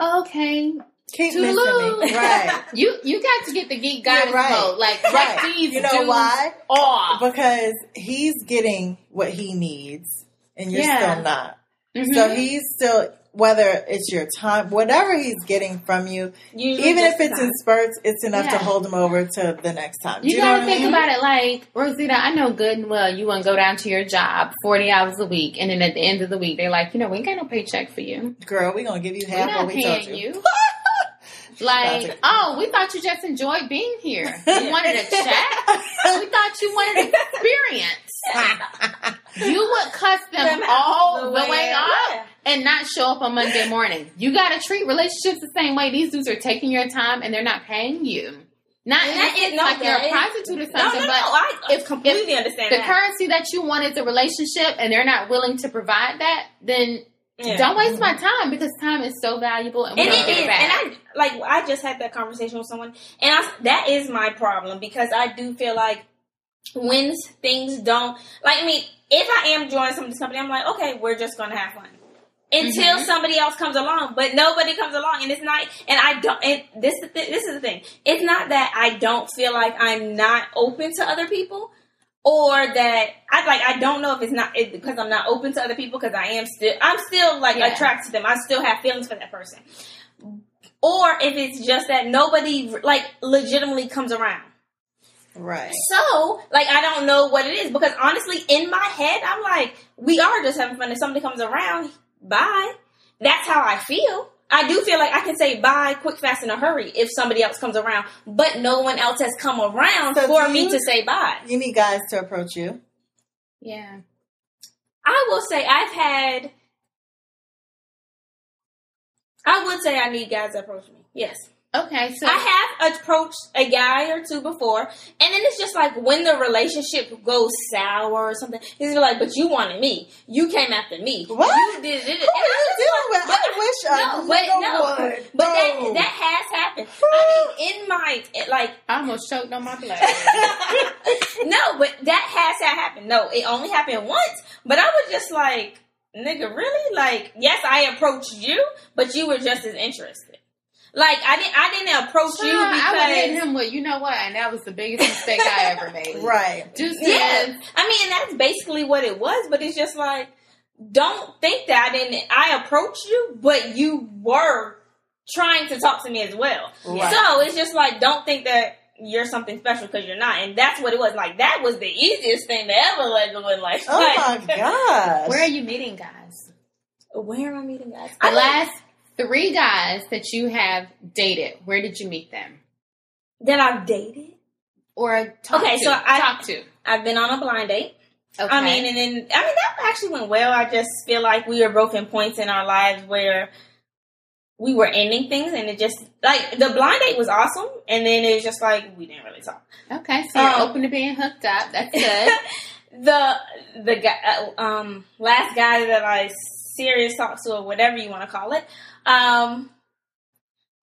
Okay, Keep Toodaloo. missing me. Right. you you got to get the geek goddess right. mode. Like Right. these You know why? off. Because he's getting what he needs and you're Yeah. still not. Mhm. So he's still, whether it's your time, whatever he's getting from you, Usually even if it's time. in spurts, it's enough Yeah. to hold him over to the next time. You, know gotta I think mean? about it like, Rosita, I know good and well you want to go down to your job 40 hours a week, and then at the end of the week, they're like, you know, we ain't got no paycheck for you. Girl, we gonna give you We're half not what we told paying you. you. Like, oh, we thought you just enjoyed being here. You wanted to chat. we thought you wanted experience. You would cuss them Them all the way up Yeah. and not show up on Monday morning. You got to treat relationships the same way. These dudes are taking your time and they're not paying you. Not And in that the is- sense no, like you're a prostitute or No, no, something, no. but I if- completely understand the that. currency that you want is a relationship and they're not willing to provide that, then Yeah. don't waste my time because time is so valuable and and it is, and I like I just had that conversation with someone, and I, that is my problem because I do feel like when things don't like I mean, if I am joining some company, I'm like, okay, we're just gonna have fun until Mhm. somebody else comes along, but nobody comes along, and it's not, and I don't, and this the this is the thing, it's not that I don't feel like I'm not open to other people. Or that I like I don't know if it's not it, because I'm not open to other people because I am still I'm still like Yeah. attracted to them. I still have feelings for that person or if it's just that nobody like legitimately comes around. right. So, like, I don't know what it is because honestly, in my head, I'm like, we are just having fun. If somebody comes around, bye. That's how I feel. I do feel like I can say bye quick, fast, in a hurry if somebody else comes around, but no one else has come around So for me you- to say bye. You need guys to approach you. yeah. I will say I've had. I would say I need guys to approach me. Yes. Okay, so I have approached a guy or two before, and then it's just like when the relationship goes sour or something, he's like, "But you wanted me. You came after me. What? You did it." Who are you dealing with? But- I wish no, I but nigga no, would. but No. that that has happened. I mean, in my like, I almost choked on my blood. no, but that has happened. No, it only happened once. But I was just like, nigga, really? Like, yes, I approached you, but you were just as interested. Like, I didn't, I didn't approach you Child, I would hit him with, you know what? And that was the biggest mistake I ever made. Right. Just Yeah, says, I mean, and that's basically what it was. But it's just like, don't think that I didn't. I approached you, but you were trying to talk to me as well. Right. So it's just like, don't think that you're something special because you're not. And that's what it was. Like that was the easiest thing to ever let go in life. Oh my Like, gosh. where are you meeting guys? Where am I meeting guys? The I last three guys that you have dated, where did you meet them? that I've dated. Or talk Okay, to? so I- talk to. I've been on a blind date. Okay. I mean, and then I mean that actually went well. I just feel like we were both in points in our lives where we were ending things, and it just like the blind date was awesome, and then it was just like we didn't really talk. okay, so you're Um, open to being hooked up. That's good. the the guy, uh, um, last guy that I serious talked to, or whatever you want to call it, um,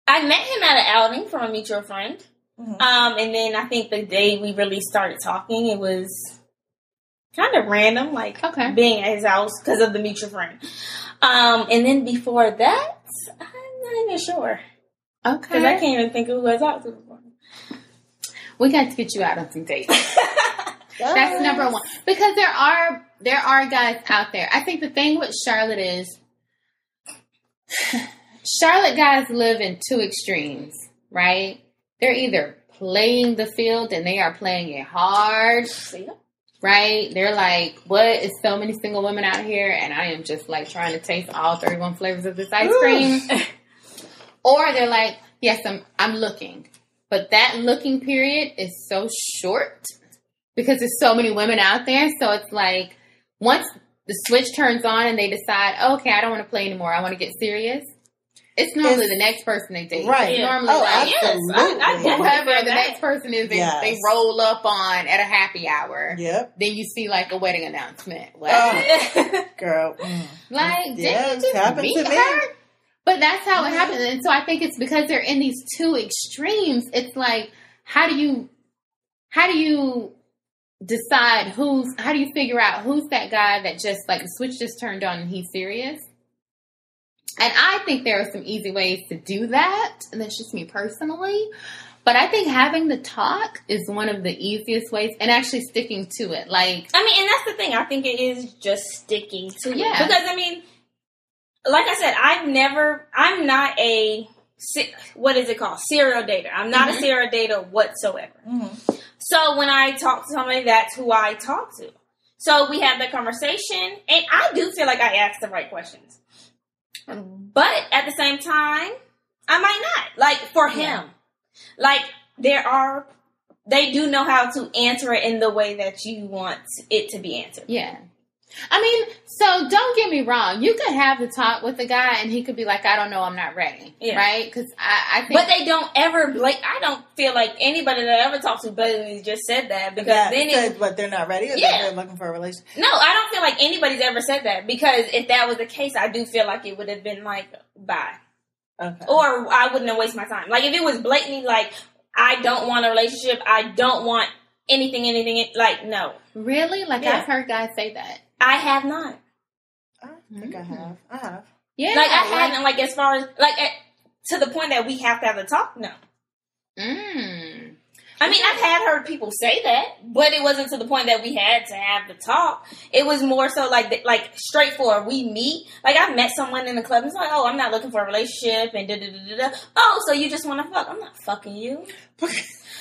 I met him at an outing from a mutual friend. Mhm. Um, and then I think the day we really started talking, it was kind of random, like Okay. being at his house because of the mutual friend. Um, and then before that, I'm not even sure Okay. because I can't even think of who I talked to before. We got to get you out on some dates. That's number one. Because there are there are guys out there. I think the thing with Charlotte is Charlotte guys live in two extremes, right? They're either playing the field and they are playing it hard, right? They're like, what is so many single women out here? And I am just like trying to taste all 31 flavors of this ice cream. or they're like, yes, I'm, I'm looking. But that looking period is so short because there's so many women out there. So it's like once the switch turns on and they decide, oh, okay, I don't want to play anymore. I want to get serious. It's normally It's- the next person they date. Right. It's normally Oh, like Yes, I, I Absolutely. whoever the that. next person is they, Yes. they roll up on at a happy hour. Yep. Then you see like a wedding announcement. What? Oh. Girl. mm. Like, Yeah, did it's you just happened meet to me. her? But that's how it happens. And so I think it's because they're in these two extremes. It's like, how do you, how do you decide who's, how do you figure out who's that guy that just like the switch just turned on and he's serious? And I think there are some easy ways to do that. And that's just me personally. But I think having the talk is one of the easiest ways and actually sticking to it. Like, I mean, and that's the thing. I think it is just sticking to Yeah. it. Because, I mean, like I said, I've never, I'm not a, what is it called? Serial dater. I'm not Mhm. a serial dater whatsoever. Mhm. So when I talk to somebody, that's who I talk to. So we have the conversation, and I do feel like I ask the right questions. But at the same time, I might not. Like for him, like there are, they do know how to answer it in the way that you want it to be answered. Yeah. I mean, so don't get me wrong. You could have the talk with the guy, and he could be like, "I don't know, I'm not ready," Yeah. right? Because I, I think, But they don't ever like. I don't feel like anybody that I ever talked to blatantly just said that because That then it, said what they're not ready or Yeah. they're looking for a relationship. no, I don't feel like anybody's ever said that because if that was the case, I do feel like it would have been like bye. Okay. or I wouldn't have wasted my time. Like if it was blatantly like I don't want a relationship, I don't want anything, anything. Like no, really, like Yeah. I've heard guys say that. I have not. I think I have. I have. Yeah, Like I hadn't. Like as far as like at, to the point that we have to have the talk. No, Mm. I mean I've had heard people say that, but it wasn't to the point that we had to have the talk. It was more so like like straightforward. We meet. Like I met someone in the club. and It's like, oh, I'm not looking for a relationship, and da da da da. da. Oh, so you just want to fuck? I'm not fucking you.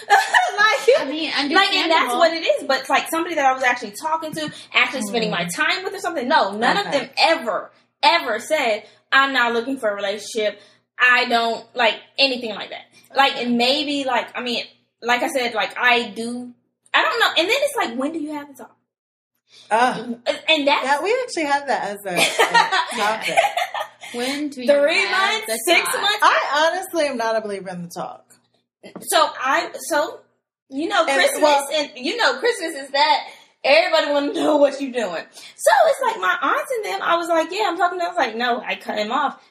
like I mean, like and that's what it is but like somebody that i was actually talking to actually hmm. spending my time with or something no none of them ever ever said i'm not looking for a relationship. I don't like anything like that. Like and maybe like i mean like i said like i do i don't know and then it's like when do you have the talk Oh, and that's yeah, we actually have that as a, a topic. When do you three have months? the six talk? months? I honestly am not a believer in the talk. So i so you know And, christmas well- and you know christmas is that Everybody want to know what you're doing. So it's like my aunts and them. I was like, yeah, I'm talking. to them. I was like, no, I cut him off.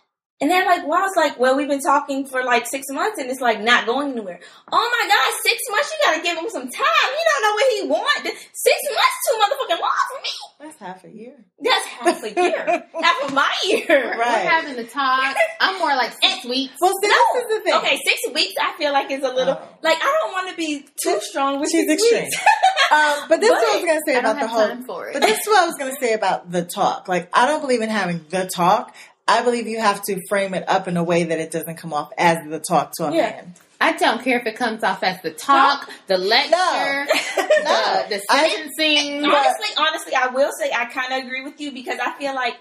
And they're like, well, I was like, well, we've been talking for like six months and it's like not going anywhere. Oh my God, six months? You got to give him some time. You don't know what he wants. Six months too motherfucking long for me. That's half a year. That's half a year. half of my year. We're having the talk. I'm more like six weeks. Well, see, No. this is the thing. Okay, six weeks I feel like is a little, Oh. like, I don't want to be too strong with She's six extreme. weeks. Um, but this is what I was going to say about the whole. time for it. But this is what I was going to say about the talk. Like, I don't believe in having the talk. I believe you have to frame it up in a way that it doesn't come off as the talk to a Yeah. man. I don't care if it comes off as the talk, the lecture, No. the, the I- sentencing. honestly, honestly, I will say I kind of agree with you because I feel like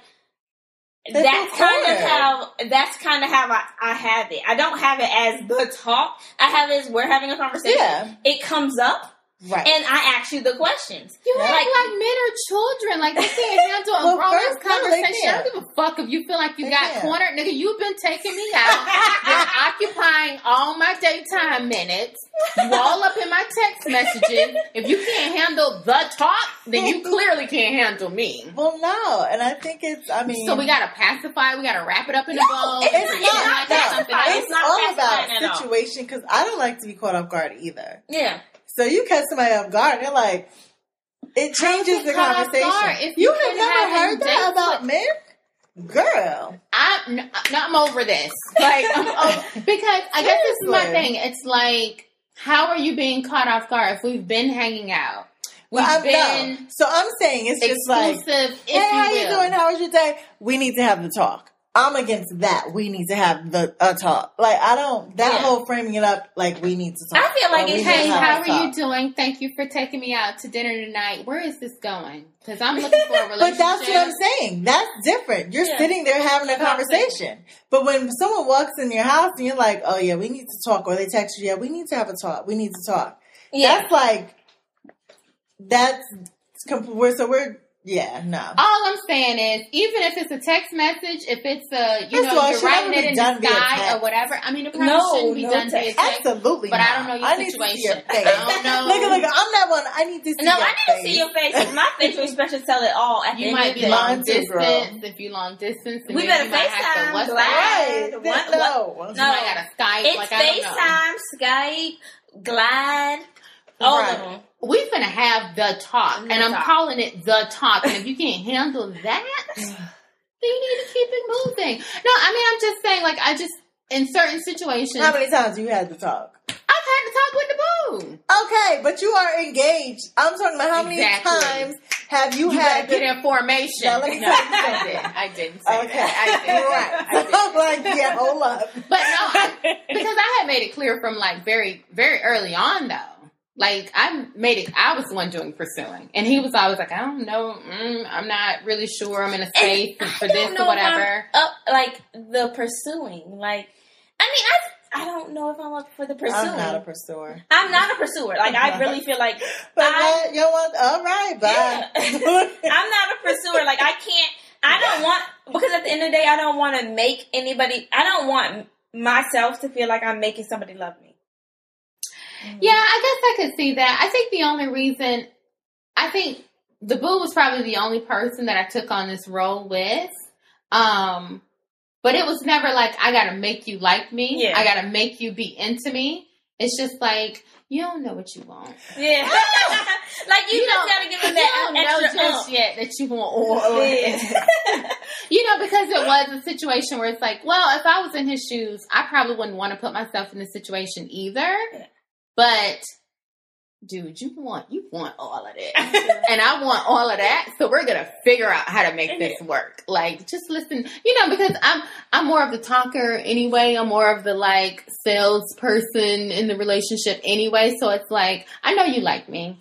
That's that's kind of how that's kind of how I, I have it. I don't have it as the talk. I have it as we're having a conversation. Yeah. It comes up, Right. and I ask you the questions. You act Like- like, men are children. Like they can't handle a Well, grown ass first, no, conversation. I don't give a fuck if you feel like you They got can't. cornered, nigga. You've been taking me out. You're occupying all my daytime minutes. You all up in my text messages. If you can't handle the talk, then you clearly can't handle me. well, no. And I think it's, I mean. So we gotta pacify. We gotta wrap it up in a bow. it's It's It's not, not no, pacifying. It's, It's not all about situation because I don't like to be caught off guard either. Yeah, So you catch somebody off guard, they're like, it changes the conversation. if you you've never heard that about men, girl. I'm, no, I'm over this. Like, I'm over, because I guess this is my thing. It's like, how are you being caught off guard if we've been hanging out? We've Well, been no. So I'm saying it's just like, hey, how you you will. doing? How was your day? We need to have the talk. I'm against that. We need to have the a talk. Like I don't that Yeah. whole framing it up like we need to talk. I feel like it's- Hey, how are you doing? Thank you for taking me out to dinner tonight. Where is this going? Because I'm looking for a relationship. But that's what I'm saying. That's different. You're Yeah. sitting there having a conversation. conversation. But when someone walks in your house and you're like, "Oh yeah, we need to talk," or they text you, "Yeah, we need to have a talk. We need to talk." yeah. That's like that's we're so we're yeah no. All I'm saying is, even if it's a text message, if it's a you First know all, you're should writing it in the sky or whatever. I mean, it probably No, shouldn't be no done via text. text. Absolutely, But I don't know your I need to see your face. I don't know. look, look, I'm that one. I need to see. no, your I need face. to see your face. My facial expressions tell it all. At You end might be the long Mine too, girl. distance. If you long distance, We better you might have FaceTime, to WhatsApp. Glad. Right? What- no, You No. might got to Skype. It's like I don't know. FaceTime, Skype, Glide, all Right. of them. We finna have the talk, The and I'm talk. calling it the talk. And if you can't handle that, then you need to keep it moving. No, I mean I'm just saying, like I just in certain situations, How many times you had to talk? I've had to talk with the boo. Okay, but you are engaged. I'm talking about how many Exactly. times have you, You had gotta get in formation. Now, let me no, I didn't. I didn't say Okay, that. I did. right. I did. I'm like, yeah, hold up. But no, I, because I had made it clear from like very, very early on though. Like I made it, I was the one doing pursuing, and he was always like, "I don't know, mm, I'm not really sure. I'm in a space for this don't or know if whatever." I'm Up, like the pursuing, like I mean, I I don't know if I'm up for the pursuing. I'm not a pursuer. I'm not a pursuer. Like I really feel like But I- that, you know what? All right, bye. I'm not a pursuer. Like I can't. I don't want because at the end of the day, I don't want to make anybody. I don't want myself to feel like I'm making somebody love me. Yeah, I guess I could see that. I think the only reason, I think the boo was probably the only person that I took on this role with. Um, but it was never like I gotta make you like me. Yeah. I gotta make you be into me. It's just like you don't know what you want. Yeah, like you, You just gotta give You them that don't know extra just yet that you want or, or Yeah. you know because it was a situation where it's like, well, if I was in his shoes, I probably wouldn't want to put myself in this situation either. Yeah. But dude, you want you want all of that. and I want all of that. So we're gonna figure out how to make this work. Like, just listen, you know, because I'm I'm more of the talker anyway. I'm more of the like salesperson in the relationship anyway. So it's like I know you like me,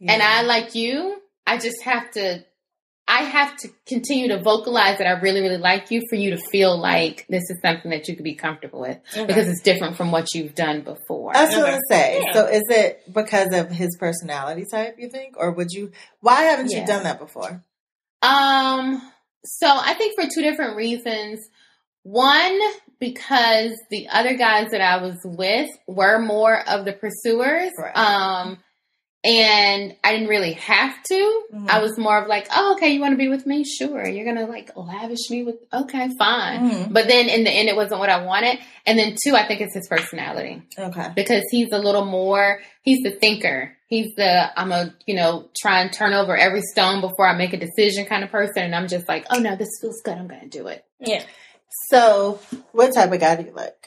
and I like you. I just have to. I have to continue to vocalize that I really, really like you for you to feel like this is something that you could be comfortable with because it's different from what you've done before. That's what I Okay. say. Yeah. So is it because of his personality type, you think? Or would you why haven't Yeah. you done that before? Um, so I think for two different reasons. One, because the other guys that I was with were more of the pursuers. Right. Um, and I didn't really have to. Mhm. I was more of like, oh, okay, you want to be with me? Sure. You're going to like lavish me with, okay, fine. Mhm. But then in the end, it wasn't what I wanted. And then two, I think it's his personality Okay. because he's a little more he's the thinker he's the i'm a you know try and turn over every stone before i make a decision kind of person and i'm just like oh no this feels good i'm gonna do it Yeah, So what type of guy do you like?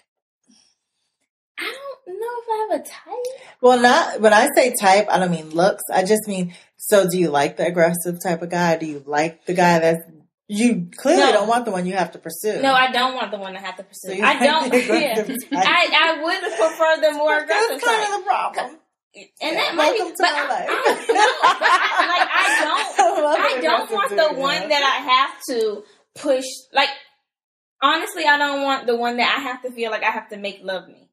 I know if I have a type. Well not when I say type, I don't mean looks. I just mean so do you like the aggressive type of guy? Do you like the guy that's you clearly No. don't want the one you have to pursue. No, I don't want the one to have to pursue. you I don't. Yeah. I I would prefer the more aggressive That's kind type. of the problem. and that might be, Welcome to but my I, life. I, no, but I, like I don't, I don't want the you one that I have to push. Like honestly, I don't want the one that I have to feel like I have to make love me.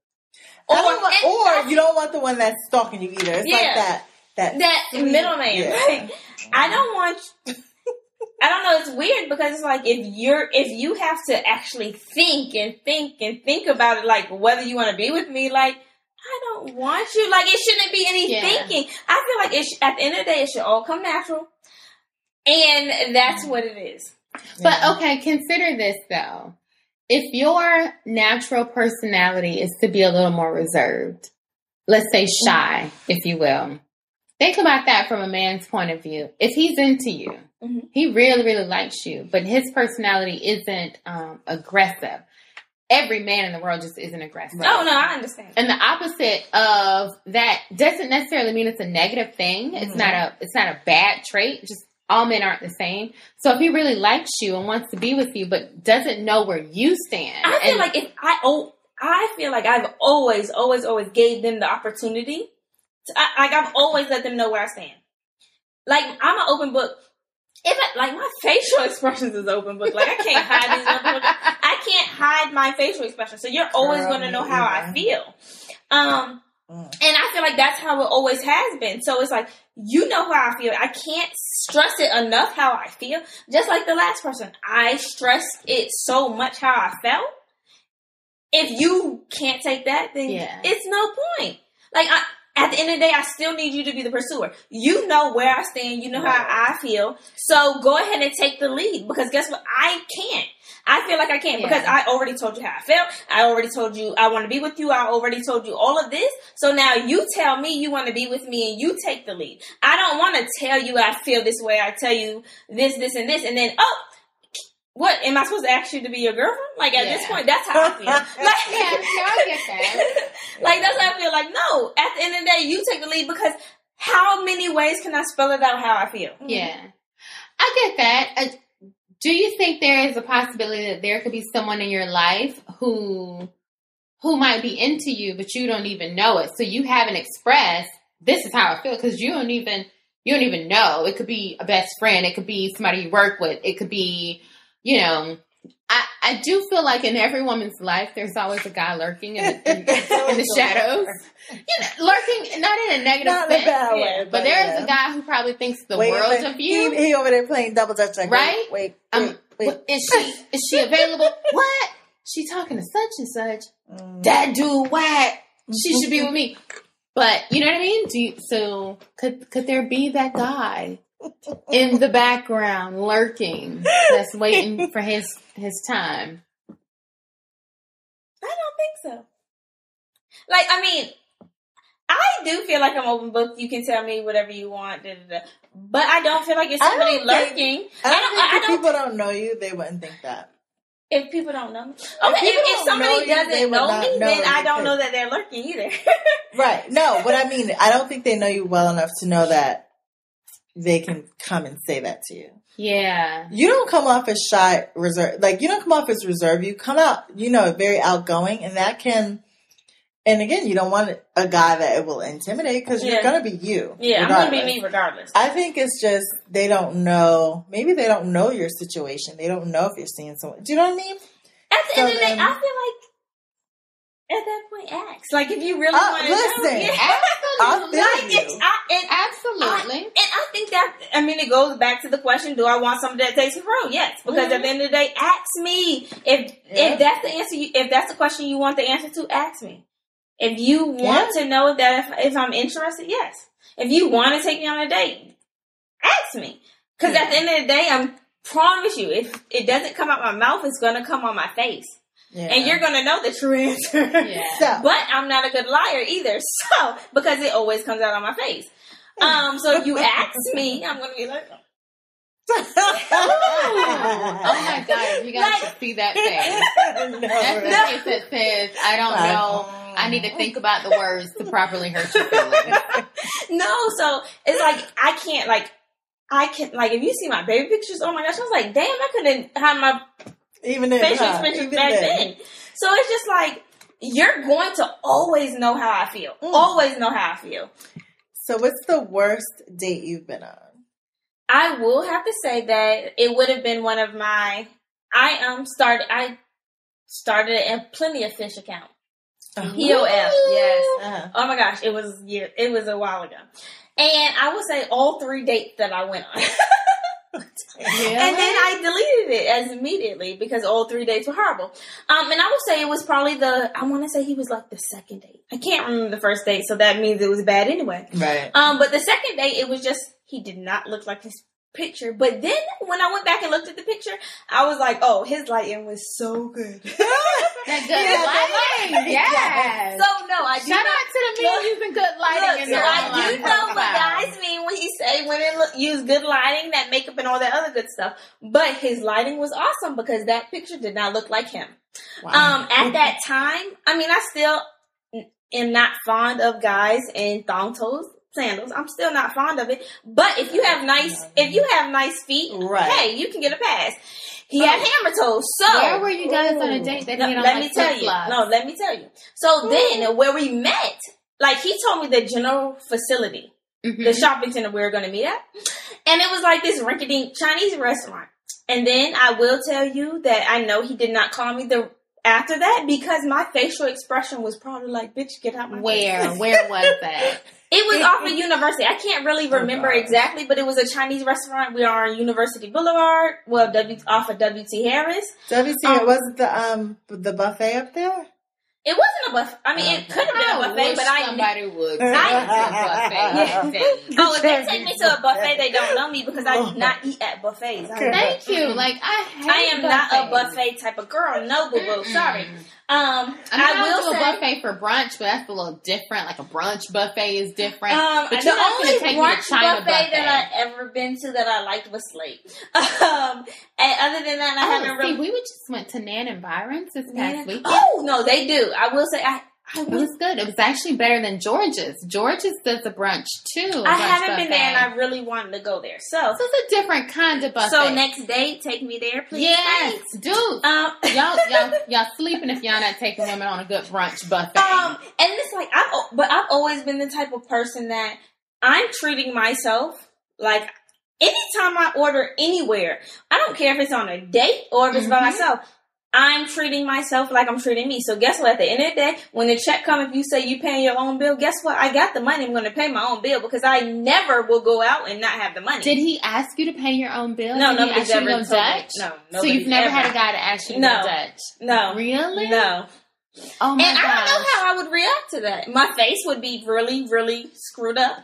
I don't want- and or you don't want the one that's stalking you either. It's Yeah. like that. That, that middleman. yeah. Like, I uh-huh. don't want. I don't know. It's weird because it's like if you're if you have to actually think and think and think about it, like whether you want to be with me, like I don't want you. Like it shouldn't be any Yeah. thinking. I feel like it sh- at the end of the day, it should all come natural, and that's what it is. but okay consider this though if your natural personality is to be a little more reserved let's say shy if you will think about that from a man's point of view if he's into you Mhm. he really really likes you but his personality isn't um, aggressive every man in the world just isn't aggressive Oh no, I understand. and the opposite of that doesn't necessarily mean it's a negative thing. It's Mhm. not a it's not a bad trait. Just all men aren't the same. So if he really likes you and wants to be with you, but doesn't know where you stand, I feel and- like if I oh I feel like I've always always always gave them the opportunity. To, I, like I've always let them know where I stand. Like I'm an open book. If I, like my facial expressions is open book. Like I can't hide these. I can't hide my facial expression. So you're always going to know how. I feel. Um, Mm. and I feel like that's how it always has been. So it's like, you know how I feel. I can't stress it enough how I feel. Just like the last person, I stressed it so much how I felt. If you can't take that, then Yeah. it's no point. Like, I, at the end of the day, I still need you to be the pursuer. You know where I stand. You know how I feel. So go ahead and take the lead because guess what? I can't. I feel like I can't Yeah. because I already told you how I felt. I already told you I want to be with you. I already told you all of this. So now you tell me you want to be with me and you take the lead. I don't want to tell you I feel this way. I tell you this, this, and this, and then oh, what am I supposed to ask you to be your girlfriend? Like at this point, that's how I feel. Like, yeah, no, I get that. like that's how I feel. Like no, at the end of the day, you take the lead because how many ways can I spell it out how I feel? Yeah, I get that. Uh, do you think there is a possibility that there could be someone in your life who who might be into you, but you don't even know it? So you haven't expressed this is how I feel because you don't even you don't even know. It could be a best friend. It could be somebody you work with. It could be you know I, I do feel like in every woman's life, there's always a guy lurking in, the- in, in the shadows. You know, lurking, not in a negative Not sense, bad way, but, but there is yeah. a guy who probably thinks the Wait, world of you. He, he over there playing double dutch, like, Right? Wait, wait, Um, wait. What- Is she is she available? what? She talking to such and such. Mm. That dude whack. She should be with me. But you know what I mean? Do you, so could could there be that guy in the background lurking that's waiting for his his time? I don't think so. Like, I mean, I do feel like I'm open book. You can tell me whatever you want, da, da, da. but I don't feel like it's I somebody don't think- lurking. I I don't don't- think I if don't- people don't know you, they wouldn't think that. If people don't know me, okay. people If, if don't know somebody doesn't would know me, know then I don't know that they're lurking either. Right. No, what I mean, I don't think they know you well enough to know that they can come and say that to you. Yeah. You don't come off as shy, reserved. Like you don't come off as reserved. You come out, you know, very outgoing, and that can. And again, you don't want a guy that it will intimidate because Yeah. you're gonna be you. yeah, I'm gonna be me regardless. I think it's just they don't know. Maybe they don't know your situation. They don't know if you're seeing someone. Do you know what I mean? At the So end of the day, I feel like at that point, ask. Like if you really Uh, want to listen, know, yeah. I feel like you. it's, I, and, Absolutely. and I think that I mean it goes back to the question: Do I want somebody that takes me for road? Yes, because at the end of the day, ask me if Yeah. if that's the answer. You, if that's the question you want the answer to, ask me. If you want to know that if, if I'm interested, yes. If you want to take me on a date, ask me. Because at the end of the day, I'm promise you, if it doesn't come out my mouth, it's gonna come on my face, Yeah. and you're gonna know the true answer. Yeah. so. But I'm not a good liar either, so because it always comes out on my face. Um, so if you ask me, I'm gonna be like, Oh my god, you guys Like- should see that face. That's the face that says, I don't know. I need to think about the words to properly hurt your feelings. no. So it's like I can't like I can't. like if you see my baby pictures, oh my gosh, I was like, damn, I couldn't have my Even then, facial huh? expressions back then. then. So it's just like you're going to always know how I feel. Mm. Always know how I feel. So, what's the worst date you've been on? I will have to say that it would have been one of my. I um started. I started a plenty of fish account. POF, yes. Uh-huh. Oh my gosh, it was year. It was a while ago, and I would say all three dates that I went on, Yeah. and then I deleted it as immediately because all three dates were horrible. Um, and I would say it was probably the. I want to say he was like the second date. I can't remember the first date, so that means it was bad anyway. Right. Um, but the second date, it was just he did not look like his picture. But then when I went back and looked at the picture, I was like, oh, his lighting was so good. that good Yeah, lighting. Yes. so no, I do Shout not. out to the men Look, using good lighting Look, in so I do know what guys mean when he say women look, use good lighting, that makeup and all that other good stuff. But his lighting was awesome because that picture did not look like him. Wow. Um, at that time, I mean, I still am not fond of guys in thong toes sandals. I'm still not fond of it. But if you have nice, if you have nice feet, Right. hey, you can get a pass. He had hammer toes, so Where were you guys on a date that no, he had on let like me tell you. No, let me tell you. So then, where we met, like he told me the general facility, Mhm. the shopping center we were going to meet at, and it was like this rinky-dink Chinese restaurant. And then I will tell you that I know he did not call me the after that because my facial expression was probably like, "Bitch, get out my face." Where? Where was that? It was off of University. I can't really remember God. exactly, but it was a Chinese restaurant. We are on University Boulevard, well, W off of WT Harris. WC, Um, it wasn't the um the buffet up there. It wasn't a buffet. I mean, it could have been a buffet, wish but I somebody would. I- take me to a buffet. Oh, if they take me to a buffet, they don't know me because I do not eat at buffets. Thank you. Like I, hate I am not a buffet type of girl. No, boo boo. Sorry. Um, I, mean, I I will do say. a buffet for brunch, but that's a little different. Like a brunch buffet is different. Um, but the only going to take me brunch China buffet, buffet. that I ever been to that I liked was Slate. Um, and other than that, I Oh, haven't see, really. we just went to Nan and Byron's this past week. Oh no, they do. I will say I. I, It was, good. It was actually better than George's. George's does a brunch too. a I brunch haven't been there, and. I really wanted to go there. So, So it's a different kind of buffet. so next date, take me there, please. yes, dude. Um, y'all, y'all, y'all sleeping if y'all not taking women on a good brunch buffet. Um, and it's like I've, but I've always been the type of person that I'm treating myself like anytime I order anywhere, I don't care if it's on a date or if it's by Mhm. myself. I'm treating myself like I'm treating me. So guess what? At the end of the day, when the check comes, if you say you paying your own bill, guess what? I got the money. I'm going to pay my own bill because I never will go out and not have the money. Did he ask you to pay your own bill? no, Did nobody's ever to go told me- Dutch? No, so you've never ever. had a guy to ask you to No. Dutch? No, Really? no. Oh my And I don't know how I would react to that. My face would be really, really screwed up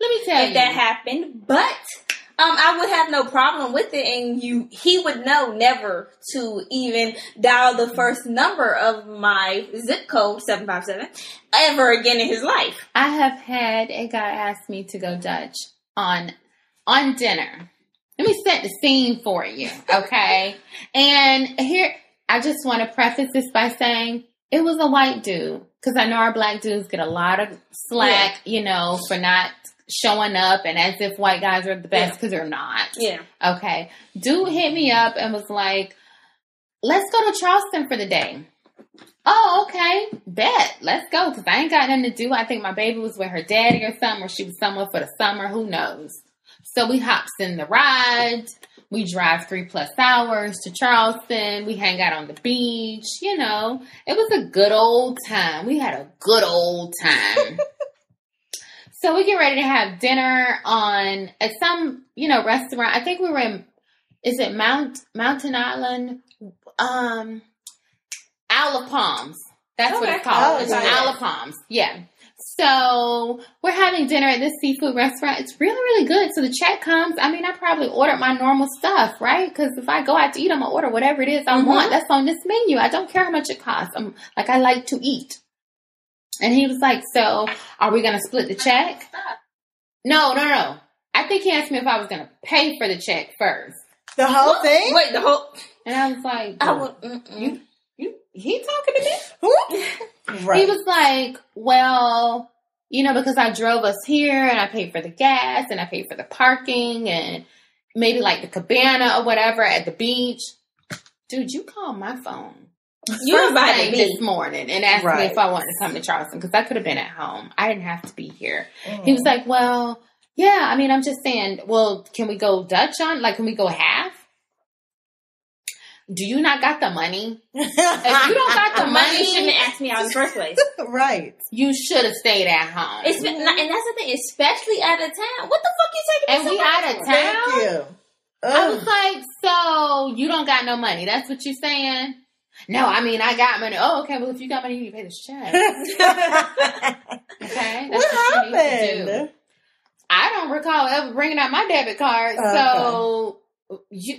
Let me tell if you. that happened. But um, I would have no problem with it, and you he would know never to even dial the first number of my zip code seven five seven ever again in his life. I have had a guy ask me to go Dutch on on dinner. Let me set the scene for you, okay? and here, I just want to preface this by saying it was a white dude because I know our black dudes get a lot of slack, you know, for not showing up and as if white guys are the best Yeah. because they're not. Yeah, Okay. Dude hit me up and was like, let's go to Charleston for the day. Oh, okay. Bet. Let's go. Cause I ain't got nothing to do. I think my baby was with her daddy or something, or she was somewhere for the summer. Who knows? So we hops in the ride. We drive three plus hours to Charleston. We hang out on the beach. You know, it was a good old time. We had a good old time. so we get ready to have dinner on at some, you know, restaurant. I think we were in, is it Mount, Mountain Island? Um, Isle of Palms. That's what it's called. Oh, it's yeah. Isle of Palms. Yeah. So we're having dinner at this seafood restaurant. It's really, really good. So the check comes. I mean, I probably ordered my normal stuff, right? Because if I go out to eat, I'm gonna order whatever it is I Mhm. want. That's on this menu. I don't care how much it costs. I'm like, I like to eat. And he was like, "So, are we gonna split the check?" No, no, no. I think he asked me if I was gonna pay for the check first, The whole thing? Wait, the whole. and I was like, I would. "You, you, he talking to me?" Right. He was like, well, you know, because I drove us here and I paid for the gas and I paid for the parking and maybe like the cabana or whatever at the beach. Dude, you called my phone. You First invited me. this morning and asked me if I wanted to come to Charleston because I could have been at home. I didn't have to be here. Mm. He was like, well, yeah, I mean, I'm just saying, well, can we go Dutch on? Like, can we go half? Do you not got the money? If you don't got the Money you shouldn't have asked me out in the first place. right. you should have stayed at home. It's, and that's the thing, especially out of town. What the fuck you taking And we out of town? Thank you. I was like, so you don't got no money. That's what you're saying? No, I mean, I got money. Oh, okay. Well, if you got money, you need to pay this check. Okay. That's what you need to do. happened? I don't recall ever bringing out my debit card. So you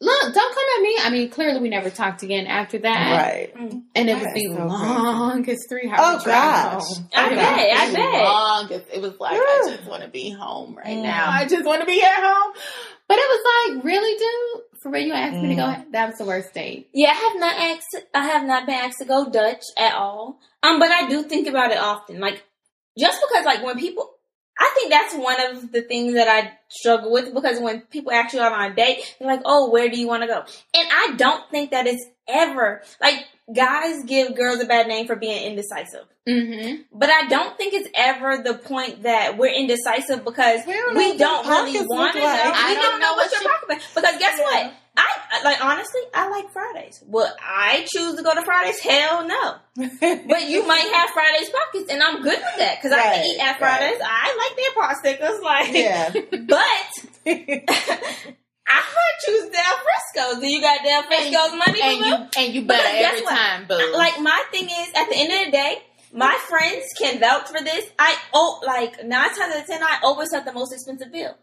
look, don't come at me. I mean, clearly we never talked again after that. Right. And it was That's the so crazy. longest three hours. Oh, gosh. I It bet, I bet. Longest. It was like, I just want to be home right Mm. now. I just want to be at home. But it was like, really, dude? For real, you asked me to go? Mm. That was the worst date. Yeah, I have not asked. I have not been asked to go Dutch at all. Um, but I do think about it often. Like, just because, like, when people, I think that's one of the things that I struggle with because when people ask you out on a date, they're like, "Oh, where do you want to go?" And I don't think that it's ever like guys give girls a bad name for being indecisive. Mm-hmm. But I don't think it's ever the point that we're indecisive because We don't we don't really want to know. like. I We don't don't know know what what your pocket is. Because guess Yeah. what? I I- like honestly, I like Fridays. Will I choose to go to Fridays? Hell no. But you might have Fridays pockets, and I'm good with that because I Right, can eat at right. Fridays. I like their pot stickers, like. yeah. But I might choose Del Frisco's. Do you got Del Frisco's money? And you and you better Because every time, boo. like my thing is at the end of the day my friends can vouch for this i oh like nine times out of ten i always have the most expensive bill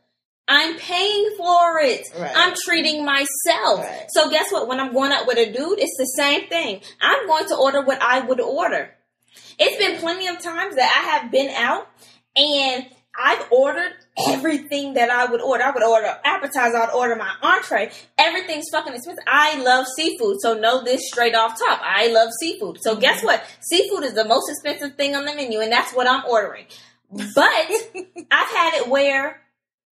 i'm paying for it Right. i'm treating myself Right. so guess what when i'm going out with a dude it's the same thing i'm going to order what i would order it's been plenty of times that i have been out and I've ordered everything that I would order. I would order appetizer, I'd order my entree. Everything's fucking expensive. I love seafood, so know this straight off top. I love seafood. So guess what? Seafood is the most expensive thing on the menu, and that's what I'm ordering. But I've had it where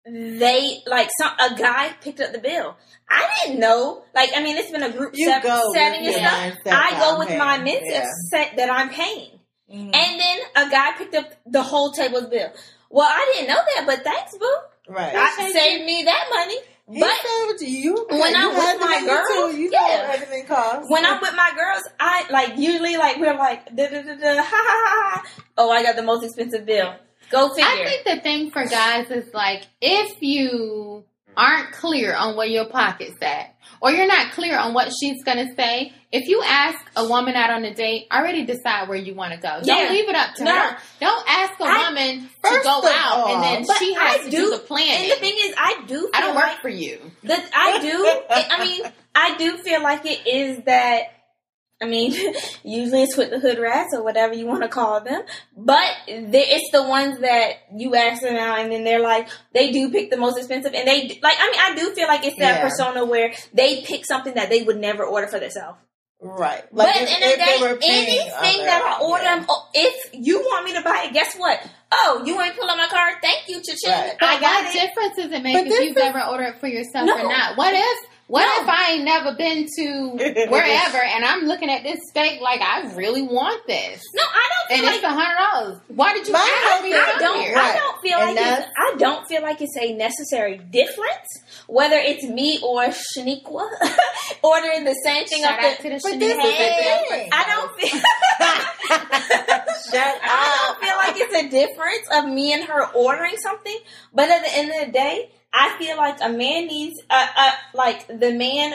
they like some a guy picked up the bill. I didn't know. Like, I mean, it's been a group You set- setting and stuff. I go I'm with my paying. Yeah. set that I'm paying. Mhm. And then a guy picked up the whole table's bill. Well, I didn't know that, but thanks, boo. Right. I saved me that money. He But saved you. when you I'm with my money girls, too. you know yeah. what everything costs. when I'm with my girls, I like usually like we're like da da da da ha ha ha. ha. Oh, I got the most expensive bill. Go figure. I think the thing for guys is like if you aren't clear on where your pocket's at, or you're not clear on what she's gonna say, if you ask a woman out on a date, already decide where you want to go. Yeah. Don't leave it up to No. her. Don't ask a I- woman to go out all, and then she has I to do- do the and the thing is, I do. I don't work for you. that. I do. I mean, I do feel like it is that. I mean, usually it's with the hood rats or whatever you want to call them, but it's the ones that you ask them out and then they're like, they do pick the most expensive and they, like, I mean, I do feel like it's that Yeah. persona where they pick something that they would never order for themselves. right. But Like at if, the end of if the they day, were anything their that I order, yeah. Oh, if you want me to buy it, guess what? Oh, you ain't pull up my card. Thank you, cha-ching. Right. But I got what it. difference does it make But if you've is- ever ordered it for yourself No. or not? What if what No. if I ain't never been to wherever and I'm looking at this steak like I really want this? No, I don't And feel it's a hundred dollars. Why did you My ask me to I don't. here? I don't feel And like it's, I don't feel like it's a necessary difference whether it's me or Shaniqua ordering the same thing Shout up out the. to the But this is the thing. I don't feel. Shut I don't feel like it's a difference of me and her ordering something, but at the end of the day, I feel like a man needs, uh, uh, like the man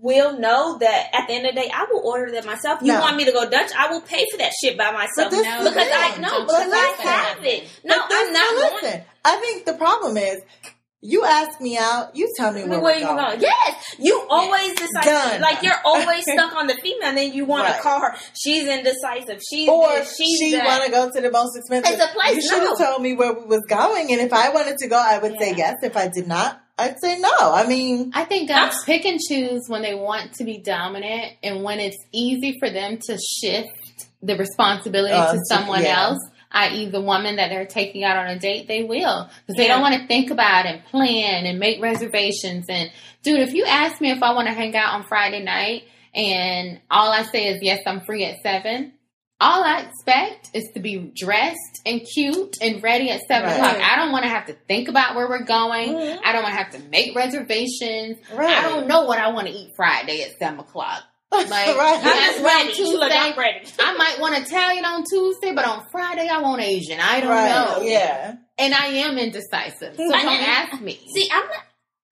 will know that at the end of the day, I will order that myself. You No. want me to go Dutch? I will pay for that shit by myself. This No, because I Don't because I have it. No, I'm not so going. listen. I think the problem is you ask me out, you tell me where, Where we're you going. going? Yes, you always decide. Done. Like you're always stuck on the female, and then you want Right. to call her. She's indecisive. She's Or this, she's she want to go to the most expensive. It's a place, You should have no. told me where we was going, and if I wanted to go, I would say yes. If I did not, I'd say no. I mean, I think guys pick and choose when they want to be dominant and when it's easy for them to shift the responsibility Uh, to to- someone yeah. else, i.e., the woman that they're taking out on a date, they will. Because they Yeah. don't want to think about and plan and make reservations. And, dude, if you ask me if I want to hang out on Friday night and all I say is, yes, I'm free at 7, all I expect is to be dressed and cute and ready at 7 Right. o'clock. I don't want to have to think about where we're going. Mhm. I don't want to have to make reservations. right? I don't know what I want to eat Friday at seven o'clock. Like, right. you I'm ask just me on ready. She look, I'm ready. I might want Italian on Tuesday, but on Friday I want Asian. I don't right. know. Yeah. And I am indecisive. So I don't ask me. See, I'm not.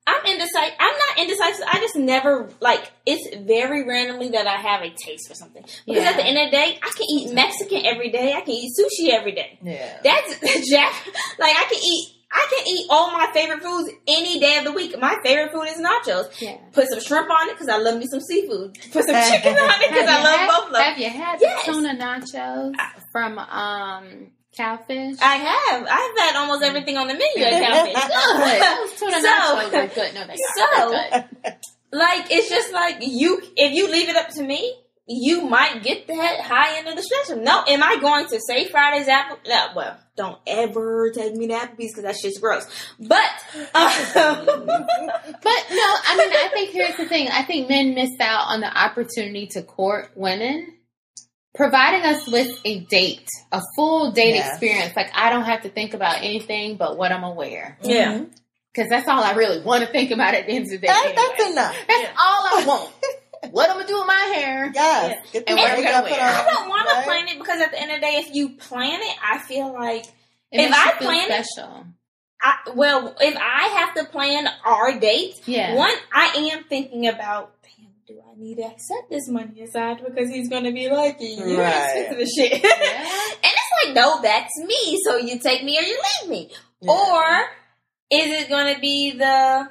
I'm indecisive. I'm not indecisive. I just never like. It's very randomly that I have a taste for something. Because Yeah. at the end of the day, I can eat Mexican every day. I can eat sushi every day. Yeah. That's Jack. Like I can eat. I can eat all my favorite foods any day of the week. My favorite food is nachos. yeah. Put some shrimp on it because I love me some seafood. Put some chicken on it because I love had- both. Have you had Yes. tuna nachos from um Cowfish? I have. I've had almost everything on the menu at Cowfish. Tuna So- nachos are good. No, they so- are good. like it's just like you if you leave it up to me you might get that high end of the spectrum no am i going to say friday's apple no well don't ever take me to applebee's because that shit's gross but um, But no, I mean, I think here's the thing. I think men miss out on the opportunity to court women. Providing us with a date, a full date Yeah. experience. Like, I don't have to think about anything but what I'm aware. yeah Mhm. Because that's all I really want to think about at the end of the day. That, anyway. That's enough. That's Yeah. all I want. what I'm going to do with my hair. Yes. Get the And what I'm makeup gonna put wear. on, i don't want to right? plan it because at the end of the day if you plan it i feel like It If makes you I feel plan it- I, well if i have to plan our date Yeah. One, I am thinking about, damn, do I need to set this money aside because he's going to be like, you Right. expensive shit. Yeah. and it's like, no, that's me. So you take me or you leave me. Yeah. Or is it going to be the,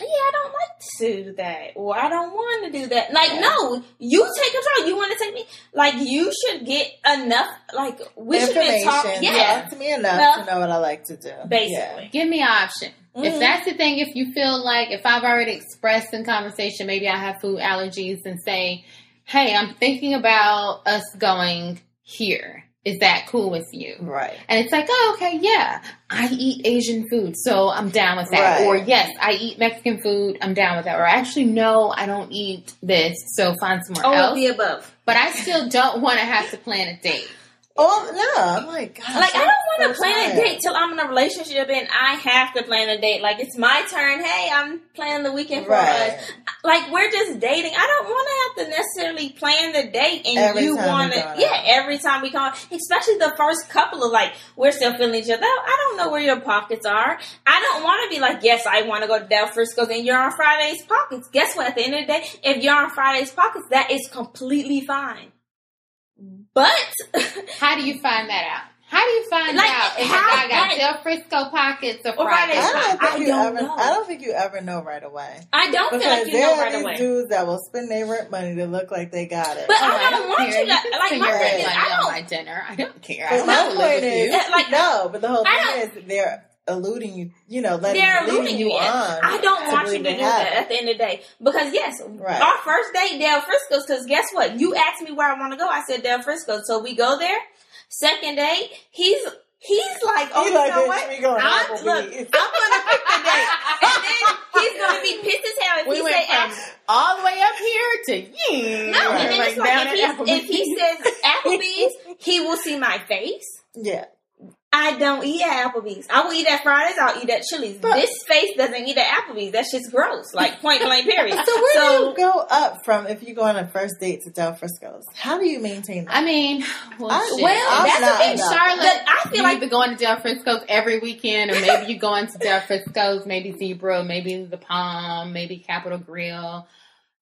yeah, I don't like to do that, or I don't want to do that. Like, no, you take control. You want to take me. Like, you should get enough. Like, we should be information. talking. Yeah. Yeah, to me enough Enough. to know what I like to do. basically. Give me an option. If Mhm. that's the thing, if you feel like if I've already expressed in conversation, maybe I have food allergies and say, hey, I'm thinking about us going here. Is that cool with you? Right. And it's like, oh, okay, yeah, I eat Asian food, so I'm down with that. Right. Or yes, I eat Mexican food, I'm down with that. Or actually, no, I don't eat this, so find somewhere All else. of the above. But I still don't want to have to plan a date. Oh no! I'm like, gosh, Like I don't want to so plan a date till I'm in a relationship and I have to plan a date. Like it's my turn. Hey, I'm planning the weekend for Right. us. Like we're just dating. I don't want to have to necessarily plan the date and Every you want to. Yeah, every time we call, especially the first couple of like we're still feeling each other. I don't know where your pockets are. I don't want to be like, yes, I want to go to Del Frisco's and you're on Friday's pockets. Guess what? At the end of the day, if you're on Friday's pockets, that is completely fine. But How do you find that out? How do you find Like, out if how- a guy got like- Del Frisco pockets or Or Fridays. Fridays? I don't think I you don't ever. know. I don't think you ever know right away. I don't feel Because like you there know are right these away. dudes that will spend their rent money to look like they got it. But Oh, I don't want care. you to like spend my thing rent is I don't my dinner. I don't care. But I don't live point with is, you. Like- no. But the whole thing is they're eluding you. You know, letting They're leading eluding you you. on. I don't want you to do that at the end of the day. Because yes, Right. our first date, Del Frisco's, because guess what? You asked me where I want to go. I said Del Frisco's. So we go there. Second date, he's he's like, oh, He you like, know what? we going to I'm, look, I'm gonna pick the date. And then he's gonna be pissed as hell if we he went say from all the way up here to you. No, Right. and then it's down like at if, if he says Applebee's, he will see my face. Yeah. I don't eat at Applebee's. I will eat at Fridays. I'll eat at Chili's. But- this face doesn't eat at Applebee's. That's just gross. Like point blank. Period. So where So- do you go up from if you go on a first date to Del Frisco's? How do you maintain that? I mean, well, I- shit. well, I'm that's the thing, Charlotte. But I feel you like either going to Del Frisco's every weekend, or maybe you going to Del Frisco's, maybe Zebra, maybe the Palm, maybe Capital Grille.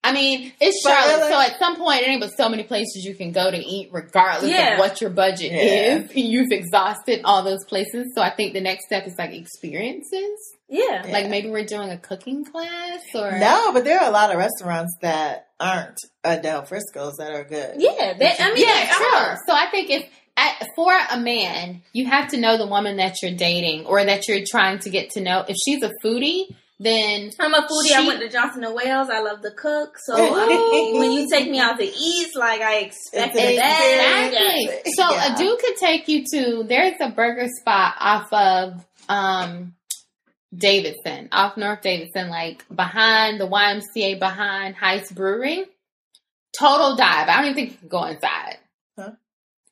I mean, it's But Charlotte, really- so at some point, there ain't but so many places you can go to eat, regardless Yeah. of what your budget Yeah. is. You've exhausted all those places, so I think the next step is like experiences. yeah. Yeah. Like maybe we're doing a cooking class, or No, but there are a lot of restaurants that aren't a Del Frisco's that are good. Yeah, that, I mean, yeah, sure. are. So I think if at, for a man, you have to know the woman that you're dating or that you're trying to get to know. If she's a foodie, then I'm a foodie. I went to Johnson and Wales. I love to cook. So Ooh. um, when you take me out to eat, like I expect It's that. exactly. So Yeah. a dude could take you to. There's a burger spot off of um Davidson, off North Davidson, like behind the YMCA, behind Heist Brewery. Total dive. I don't even think you can go inside.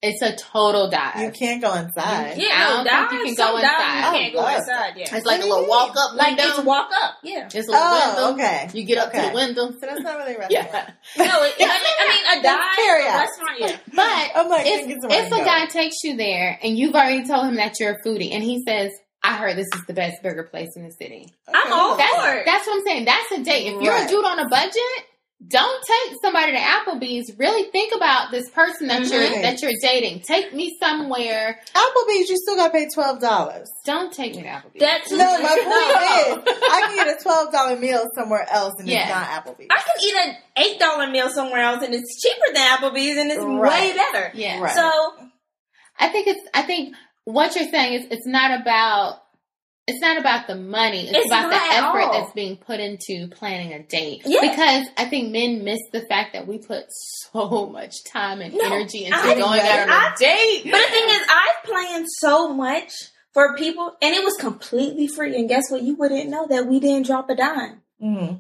Huh? It's a total dive. You can't go inside. Yeah, I no, don't think dive, you can some go dive, inside. You can't go Oh, inside. Yeah, It's like a little walk up like window. it's walk up. Yeah. It's a little Oh, window. okay. You get up to the window. So that's not really a restaurant. Yeah. No, it, I, mean, I mean a That's dive carry a restaurant. Yeah. But I'm like, if, think it's if a guy takes you there and you've already told him that you're a foodie and he says, I heard this is the best burger place in the city. I'm all Okay. for That's, it. that's what I'm saying. That's a date. If you're Right. a dude on a budget, don't take somebody to Applebee's. Really think about this person that Mhm. you're that you're dating. Take me somewhere. Applebee's, you still got to pay twelve dollars. Don't take me to Applebee's. That's No, my point No. is, I can get a twelve dollar meal somewhere else, and Yeah. it's not Applebee's. I can eat an eight dollar meal somewhere else, and it's cheaper than Applebee's, and it's Right. way better. yeah. Right. So I think it's. I think what you're saying is it's not about. It's not about the money. It's, It's about the effort all. that's being put into planning a date. Yeah. Because I think men miss the fact that we put so much time and No, energy into I- going out on I- a date. But the thing is, I've planned so much for people, and it was completely free. And guess what? You wouldn't know that we didn't drop a dime. hmm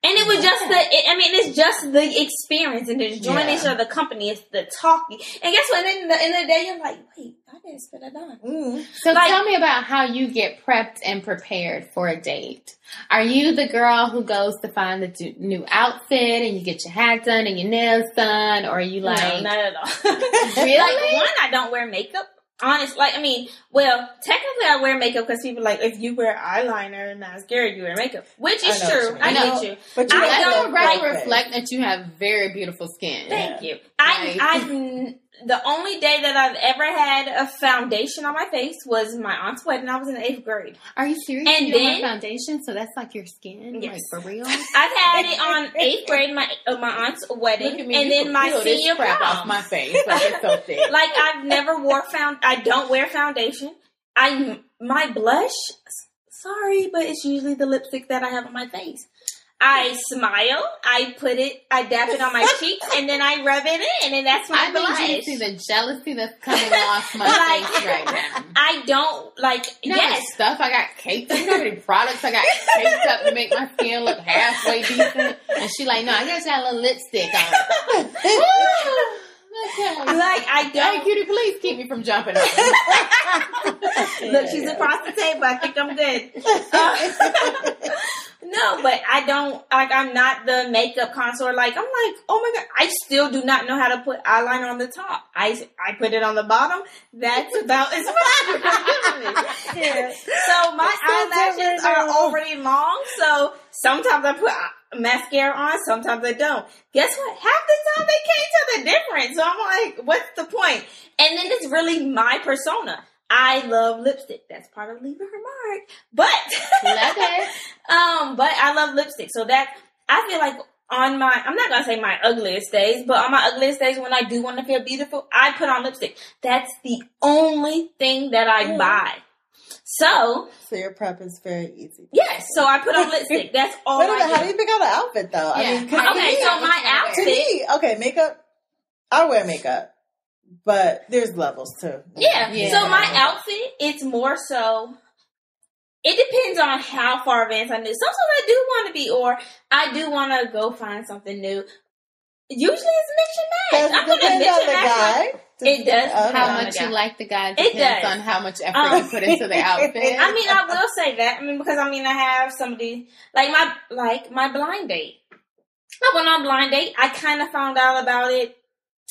And it was just the, it, I mean, it's just the experience and the joining Yeah. each other, the company, it's the talking. And guess what? In the end of the day, you're like, wait, I didn't spend a dime. hmm So Like- tell me about how you get prepped and prepared for a date. Are you the girl who goes to find the d- new outfit and you get your hat done and your nails done, or are you like no, not at all. Really? Like, one, I don't wear makeup. Honest, like, I mean, well, technically I wear makeup because people like, if you wear eyeliner and mascara, you wear makeup. Which is know what you true. I I know. get you. But you I Let don't the record like reflect that you have very beautiful skin. Thank you. I, Right. I, the only day that I've ever had a foundation on my face was my aunt's wedding. I was in the eighth grade. Are you serious? And you don't then- foundation, so that's like your skin, Yes. like for real. I've had it on eighth grade, my uh, my aunt's wedding, Look at me, and then can my peel this senior crap prom. off my face. Like it's so thick. like I've never wore found. I don't wear foundation. I my blush. Sorry, but it's usually the lipstick that I have on my face. I smile. I put it. I dab it on my cheeks, and then I rub it in, and then that's my I blush. need you to see the jealousy that's coming off my Like- face right now. I don't like. You know yes, stuff I got caked up. You know how many products I got caked up to make my skin look halfway decent? And she like, no, I got you a little lipstick on. Okay. Like I don't. cutie, please keep me from jumping up. Look, she's across the table. I think I'm good. Uh, no, but I don't like. I'm not the makeup connoisseur. Like I'm like, oh my god, I still do not know how to put eyeliner on the top. I I put it on the bottom. That's about as much as you're giving me. Yeah. So my eyelashes are already long. So sometimes I put mascara on, sometimes I don't. Guess what? Half the time they can't tell the difference. So I'm like, what's the point? And then it's really my persona. I love lipstick. That's part of leaving her mark. But um, but I love lipstick. So that I feel like on my I'm not gonna say my ugliest days, but on my ugliest days when I do want to feel beautiful, I put on lipstick. That's the only thing that I Yeah. buy. So So your prep is very easy. yes, so I put on lipstick. That's all Wait a I minute, how do. do you pick out an outfit though? I Yeah. mean, 'cause How to Okay, me- so What my you gotta outfit. me, okay, makeup. I wear makeup, but there's levels too. Yeah. Yeah. So my outfit, it's more so. It depends on how far advanced I knew. Sometimes I do want to be, or I do want to go find something new. Usually it's mix and Does match. I'm gonna depend mix on and the match. My- It does. Okay. How much you like the guy It depends does. on how much effort Um, you put into the outfit. I mean, I will say that. I mean, because I mean, I have somebody like my like my blind date. I went on blind date. I kind of found out about it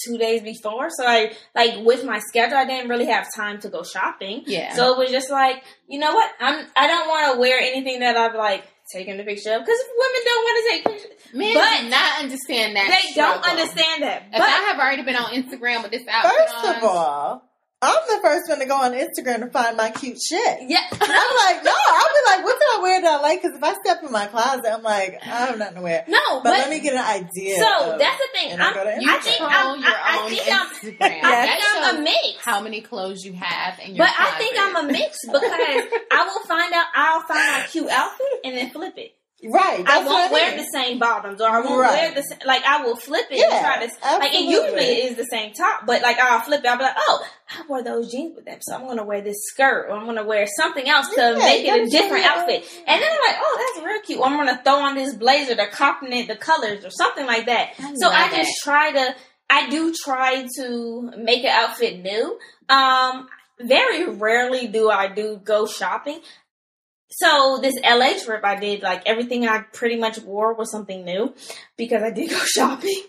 two days before, so I like with my schedule, I didn't really have time to go shopping. yeah. So it was just like, you know what? I'm I don't want to wear anything that I've like taken the picture of because women don't want to take pictures. Men but- do not understand that. They don't understand that. If But I have already been on Instagram with this outfit First on, of all, I'm the first one to go on Instagram to find my cute shit. yeah, I'm like, no, I'll be like, what did I wear that I like? Because if I step in my closet, I'm like, I have nothing to wear. no, But, but, let me get an idea. so of- that's the thing. and I I'm, go you I think I'm, your I, I own think I'm, Instagram. I think I'm a mix. how many clothes you have in your But I think. I'm a mix because I will find out. I'll find out cute outfit and then flip it. Right. I won't wear the same bottoms, or I won't Right. wear the same, like I will flip it Yeah, and try to like. And usually it is the same top, but like I'll flip it. I'll be like, oh, I wore those jeans with them, so I'm gonna wear this skirt, or I'm gonna wear something else to Yeah, make it a different outfit. And then I'm like, oh, that's real cute. Or I'm gonna throw on this blazer to complement the colors or something like that. I So I love just it. try to. I do try to make an outfit new. Um, very rarely do I do go shopping. So this LA trip I did, like everything I pretty much wore was something new because I did go shopping.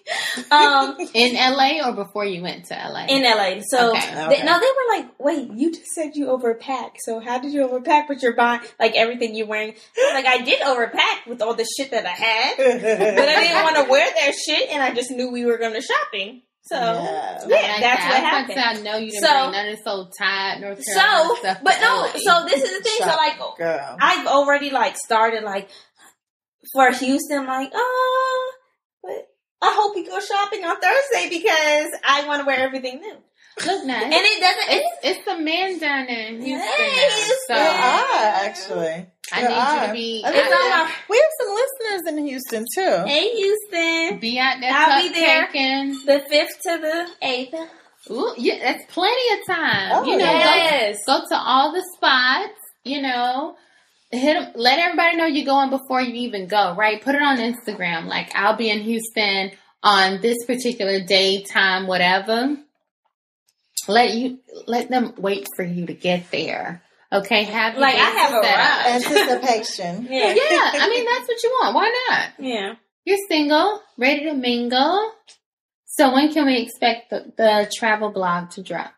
Um, in LA or before you went to LA. in LA. So Okay. they, Okay. no, they were like, "Wait, you just said you overpack. So how did you overpack? with your body, buying like everything you're wearing. Like I did overpack with all the shit that I had, but I didn't want to wear their shit, and I just knew we were going to shopping. So Yeah. Yeah, like that's that. what I happened. about to say, I know you didn't So- bring none so tied North Carolina So, stuff. but no. LA. So this is the thing. So Shop, like, girl. I've already like started like for Houston, like, oh, but I hope you go shopping on Thursday because I want to wear everything new. look nice. And it doesn't. it's it's the man down there in Houston. Hey, Houston. so are actually. I There need you to be I out think It's on my- We have some listeners in Houston too. hey, Houston, be out there I'll be there. cupcaking. the fifth to the eighth. Ooh, yeah, that's plenty of time. Oh, you know, yes. go, go to all the spots. You know, hit 'em- let everybody know you're going before you even go. Right? Put it on Instagram. Like I'll be in Houston on this particular day, time, whatever. Let you let them wait for you to get there. Okay, have Like, I have set up. arrived. Anticipation. Yeah. Yeah, I mean that's what you want. Why not? Yeah. You're single, ready to mingle. So when can we expect the, the travel blog to drop?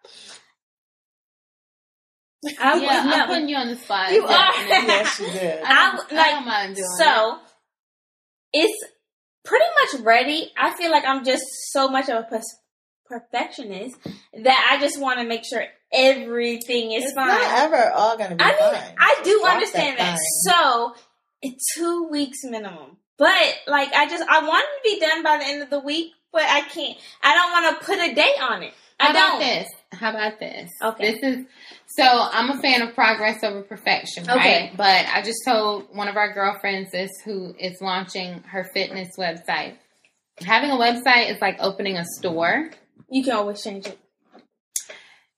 I yeah, would- I'm no. putting you on the spot. You are. Yes, you did. I don't, I would- I don't mind doing it. So it's pretty much ready. I feel like I'm just so much of a pers- perfectionist that I just want to make sure everything is It's fine. not ever all going to be I mean, fine. I do Walk understand that. fine. So it's two weeks minimum. But like I just I want it to be done by the end of the week, but I can't. I don't want to put a date on it. I How about don't. this? How about this? Okay. This is so I'm a fan of progress over perfection, right? Okay. But I just told one of our girlfriends this who is launching her fitness website. Having a website is like opening a store. You can always change it.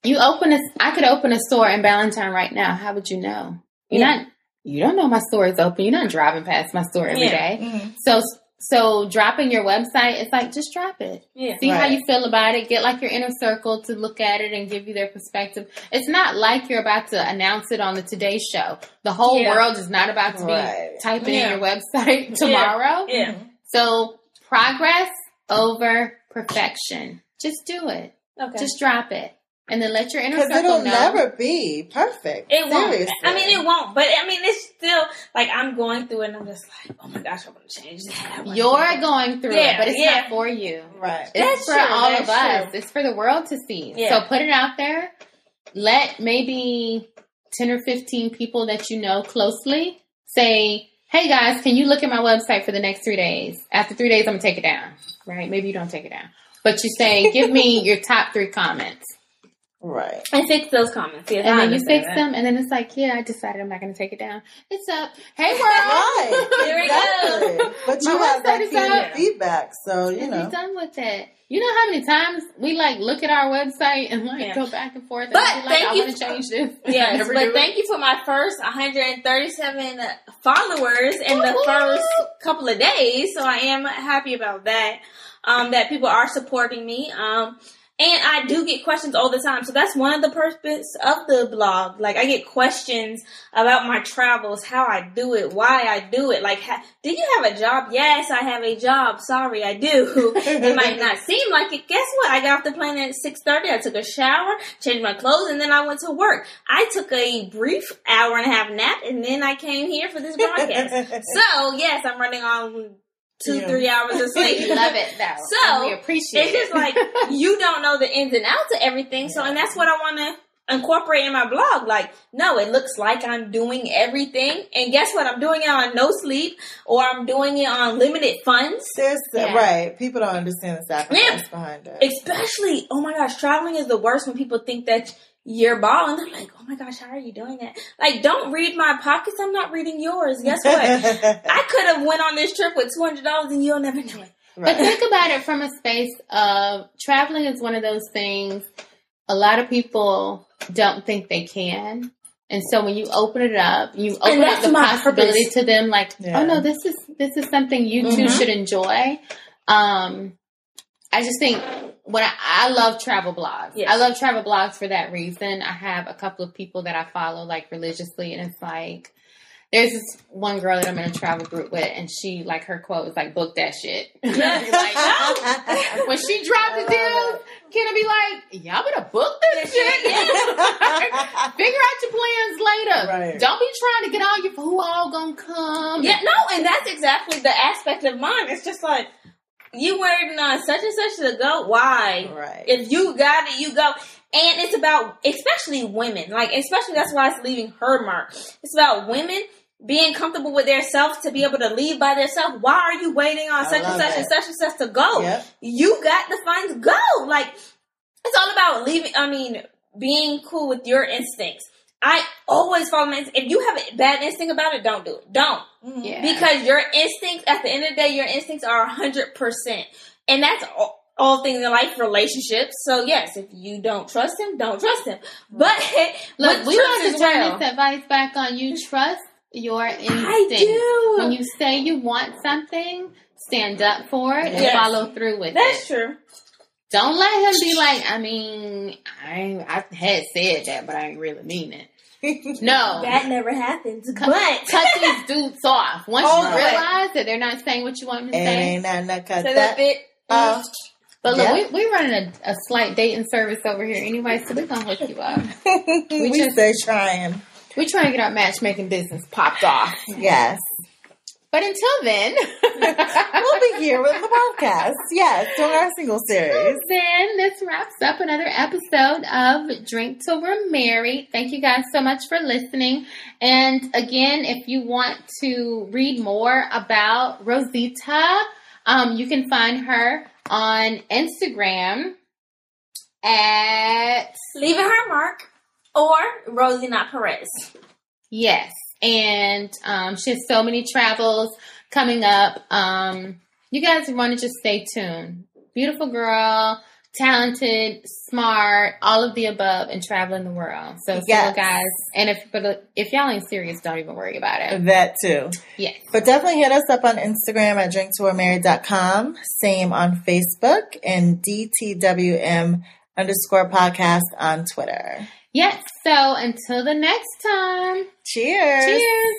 You open a I could open a store in Ballantyne right now. How would you know? You're Yeah. not you don't know my store is open. You're not driving past my store every Yeah. day. Mhm. So So dropping your website, it's like just drop it. Yeah. See how you feel about it. Get like your inner circle to look at it and give you their perspective. It's not like you're about to announce it on the Today Show. The whole Yeah. world is not about to Right. be typing Yeah. in your website tomorrow. Yeah. So progress over perfection. Just do it. Okay. Just drop it. And then let your inner Because circle it'll know. never be perfect. It won't. I mean, it won't. But I mean, it's still like I'm going through it, and I'm just like, oh my gosh, I want to change that. You're do going through Yeah, it, but it's yeah. not for you. Right. It's That's for true, all that's of us. true. It's for the world to see. Yeah. So put it out there. Let maybe 10 or 15 people that you know closely say, hey guys, can you look at my website for the next three days? After three days, I'm going to take it down. Right? Maybe you don't take it down. But you say, give me your top three comments. Right. and fix those comments. Yes, And I then you fix that. them. And then it's like, yeah, I decided I'm not going to take it down. It's up. Hey world. Right. Here we go. But you My have that website is key up. feedback, so you and know. be done with it. You know how many times we like look at our website and like Yeah. go back and forth and But be like, thank I you want to change this. Yes, but do thank you for my first 137 followers in the first couple of days. So I am happy about that. Um, that people are supporting me. Um, and I do get questions all the time. So that's one of the purpose of the blog. Like I get questions about my travels, how I do it, why I do it. Like, ha- do you have a job? Yes, I have a job. Sorry, I do. it might not seem like it. Guess what? I got off the plane at 6.30. I took a shower, changed my clothes, and then I went to work. I took a brief hour and a half nap, and then I came here for this broadcast. so, yes, I'm running on two, Yeah. three hours of sleep. We love it though. So, and we appreciate it. It's just like you don't know the ins and outs of everything. So, and that's what I want to incorporate in my blog. Like, no, it looks like I'm doing everything. And guess what? I'm doing it on no sleep or I'm doing it on limited funds. There's Yeah. right. People don't understand the sacrifice behind it. Especially, oh my gosh, traveling is the worst when people think that you're balling. They're like, oh my gosh, how are you doing that? Like, don't read my pockets. I'm not reading yours. Guess what? I could have went on this trip with $200 and you'll never know it. But think about it from a space of traveling is one of those things a lot of people don't think they can. And so when you open it up, you open up the possibility purpose. to them like, Yeah. oh no, this is this is something you two Mhm. should enjoy. Um I just think when I, I love travel blogs. Yes. I love travel blogs for that reason. I have a couple of people that I follow like religiously and it's like there's this one girl that I'm in a travel group with and she like her quote was like book that shit. like, when she dropped the deal, can it be like, y'all better book this shit? Figure out your plans later. Right. Don't be trying to get all your who all gonna come. Yeah, no, and that's exactly the aspect of mine. It's just like you waiting on such and such to go. Why? right. If you got it, you go. And it's about, especially women, like especially that's why it's leaving her mark. It's about women being comfortable with their self to be able to leave by themselves. Why are you waiting on I such and such and such and such to go? Yep. You got the funds, go. Like it's all about leaving. I mean, being cool with your instincts. I always follow my. instinct. If you have a bad instinct about it, don't do it. Don't mm-hmm. Yeah. because your instincts at the end of the day your instincts are 100% and that's all, all things in life relationships so yes if you don't trust him don't trust him but Look, with we trust want to turn well. this advice back on you. Trust your instinct. I do When you say you want something, stand up for it and follow through with that's it. That's true Don't let him be like, I mean, I I had said that, but I ain't really mean it. No. that never happens Cut, but cut these dudes off. Once Oh, you right. realize that they're not saying what you want them to say. ain't nothing to cut so that that. bit off. But look, Yeah. we, we're running a, a slight dating service over here anyway, so we're going to hook you up. we just- stay trying. We're trying to get our matchmaking business popped off. Yes. But until then, We'll be here with the podcast. Yes, doing our single series. then this wraps up another episode of Drink Till We're Married. Thank you guys so much for listening. And again, if you want to read more about Rosita, um, you can find her on Instagram at leaving her mark or rosie not perez Yes. And um, she has so many travels coming up. Um, you guys want to just stay tuned. Beautiful girl, talented, smart, all of the above, and traveling the world. So, Yes. single guys, and if but if y'all ain't serious, don't even worry about it. That too. Yes. But definitely hit us up on Instagram at drinktowemarried.com. Same on Facebook and DTWM underscore podcast on Twitter. Yes. So until the next time, Cheers. cheers.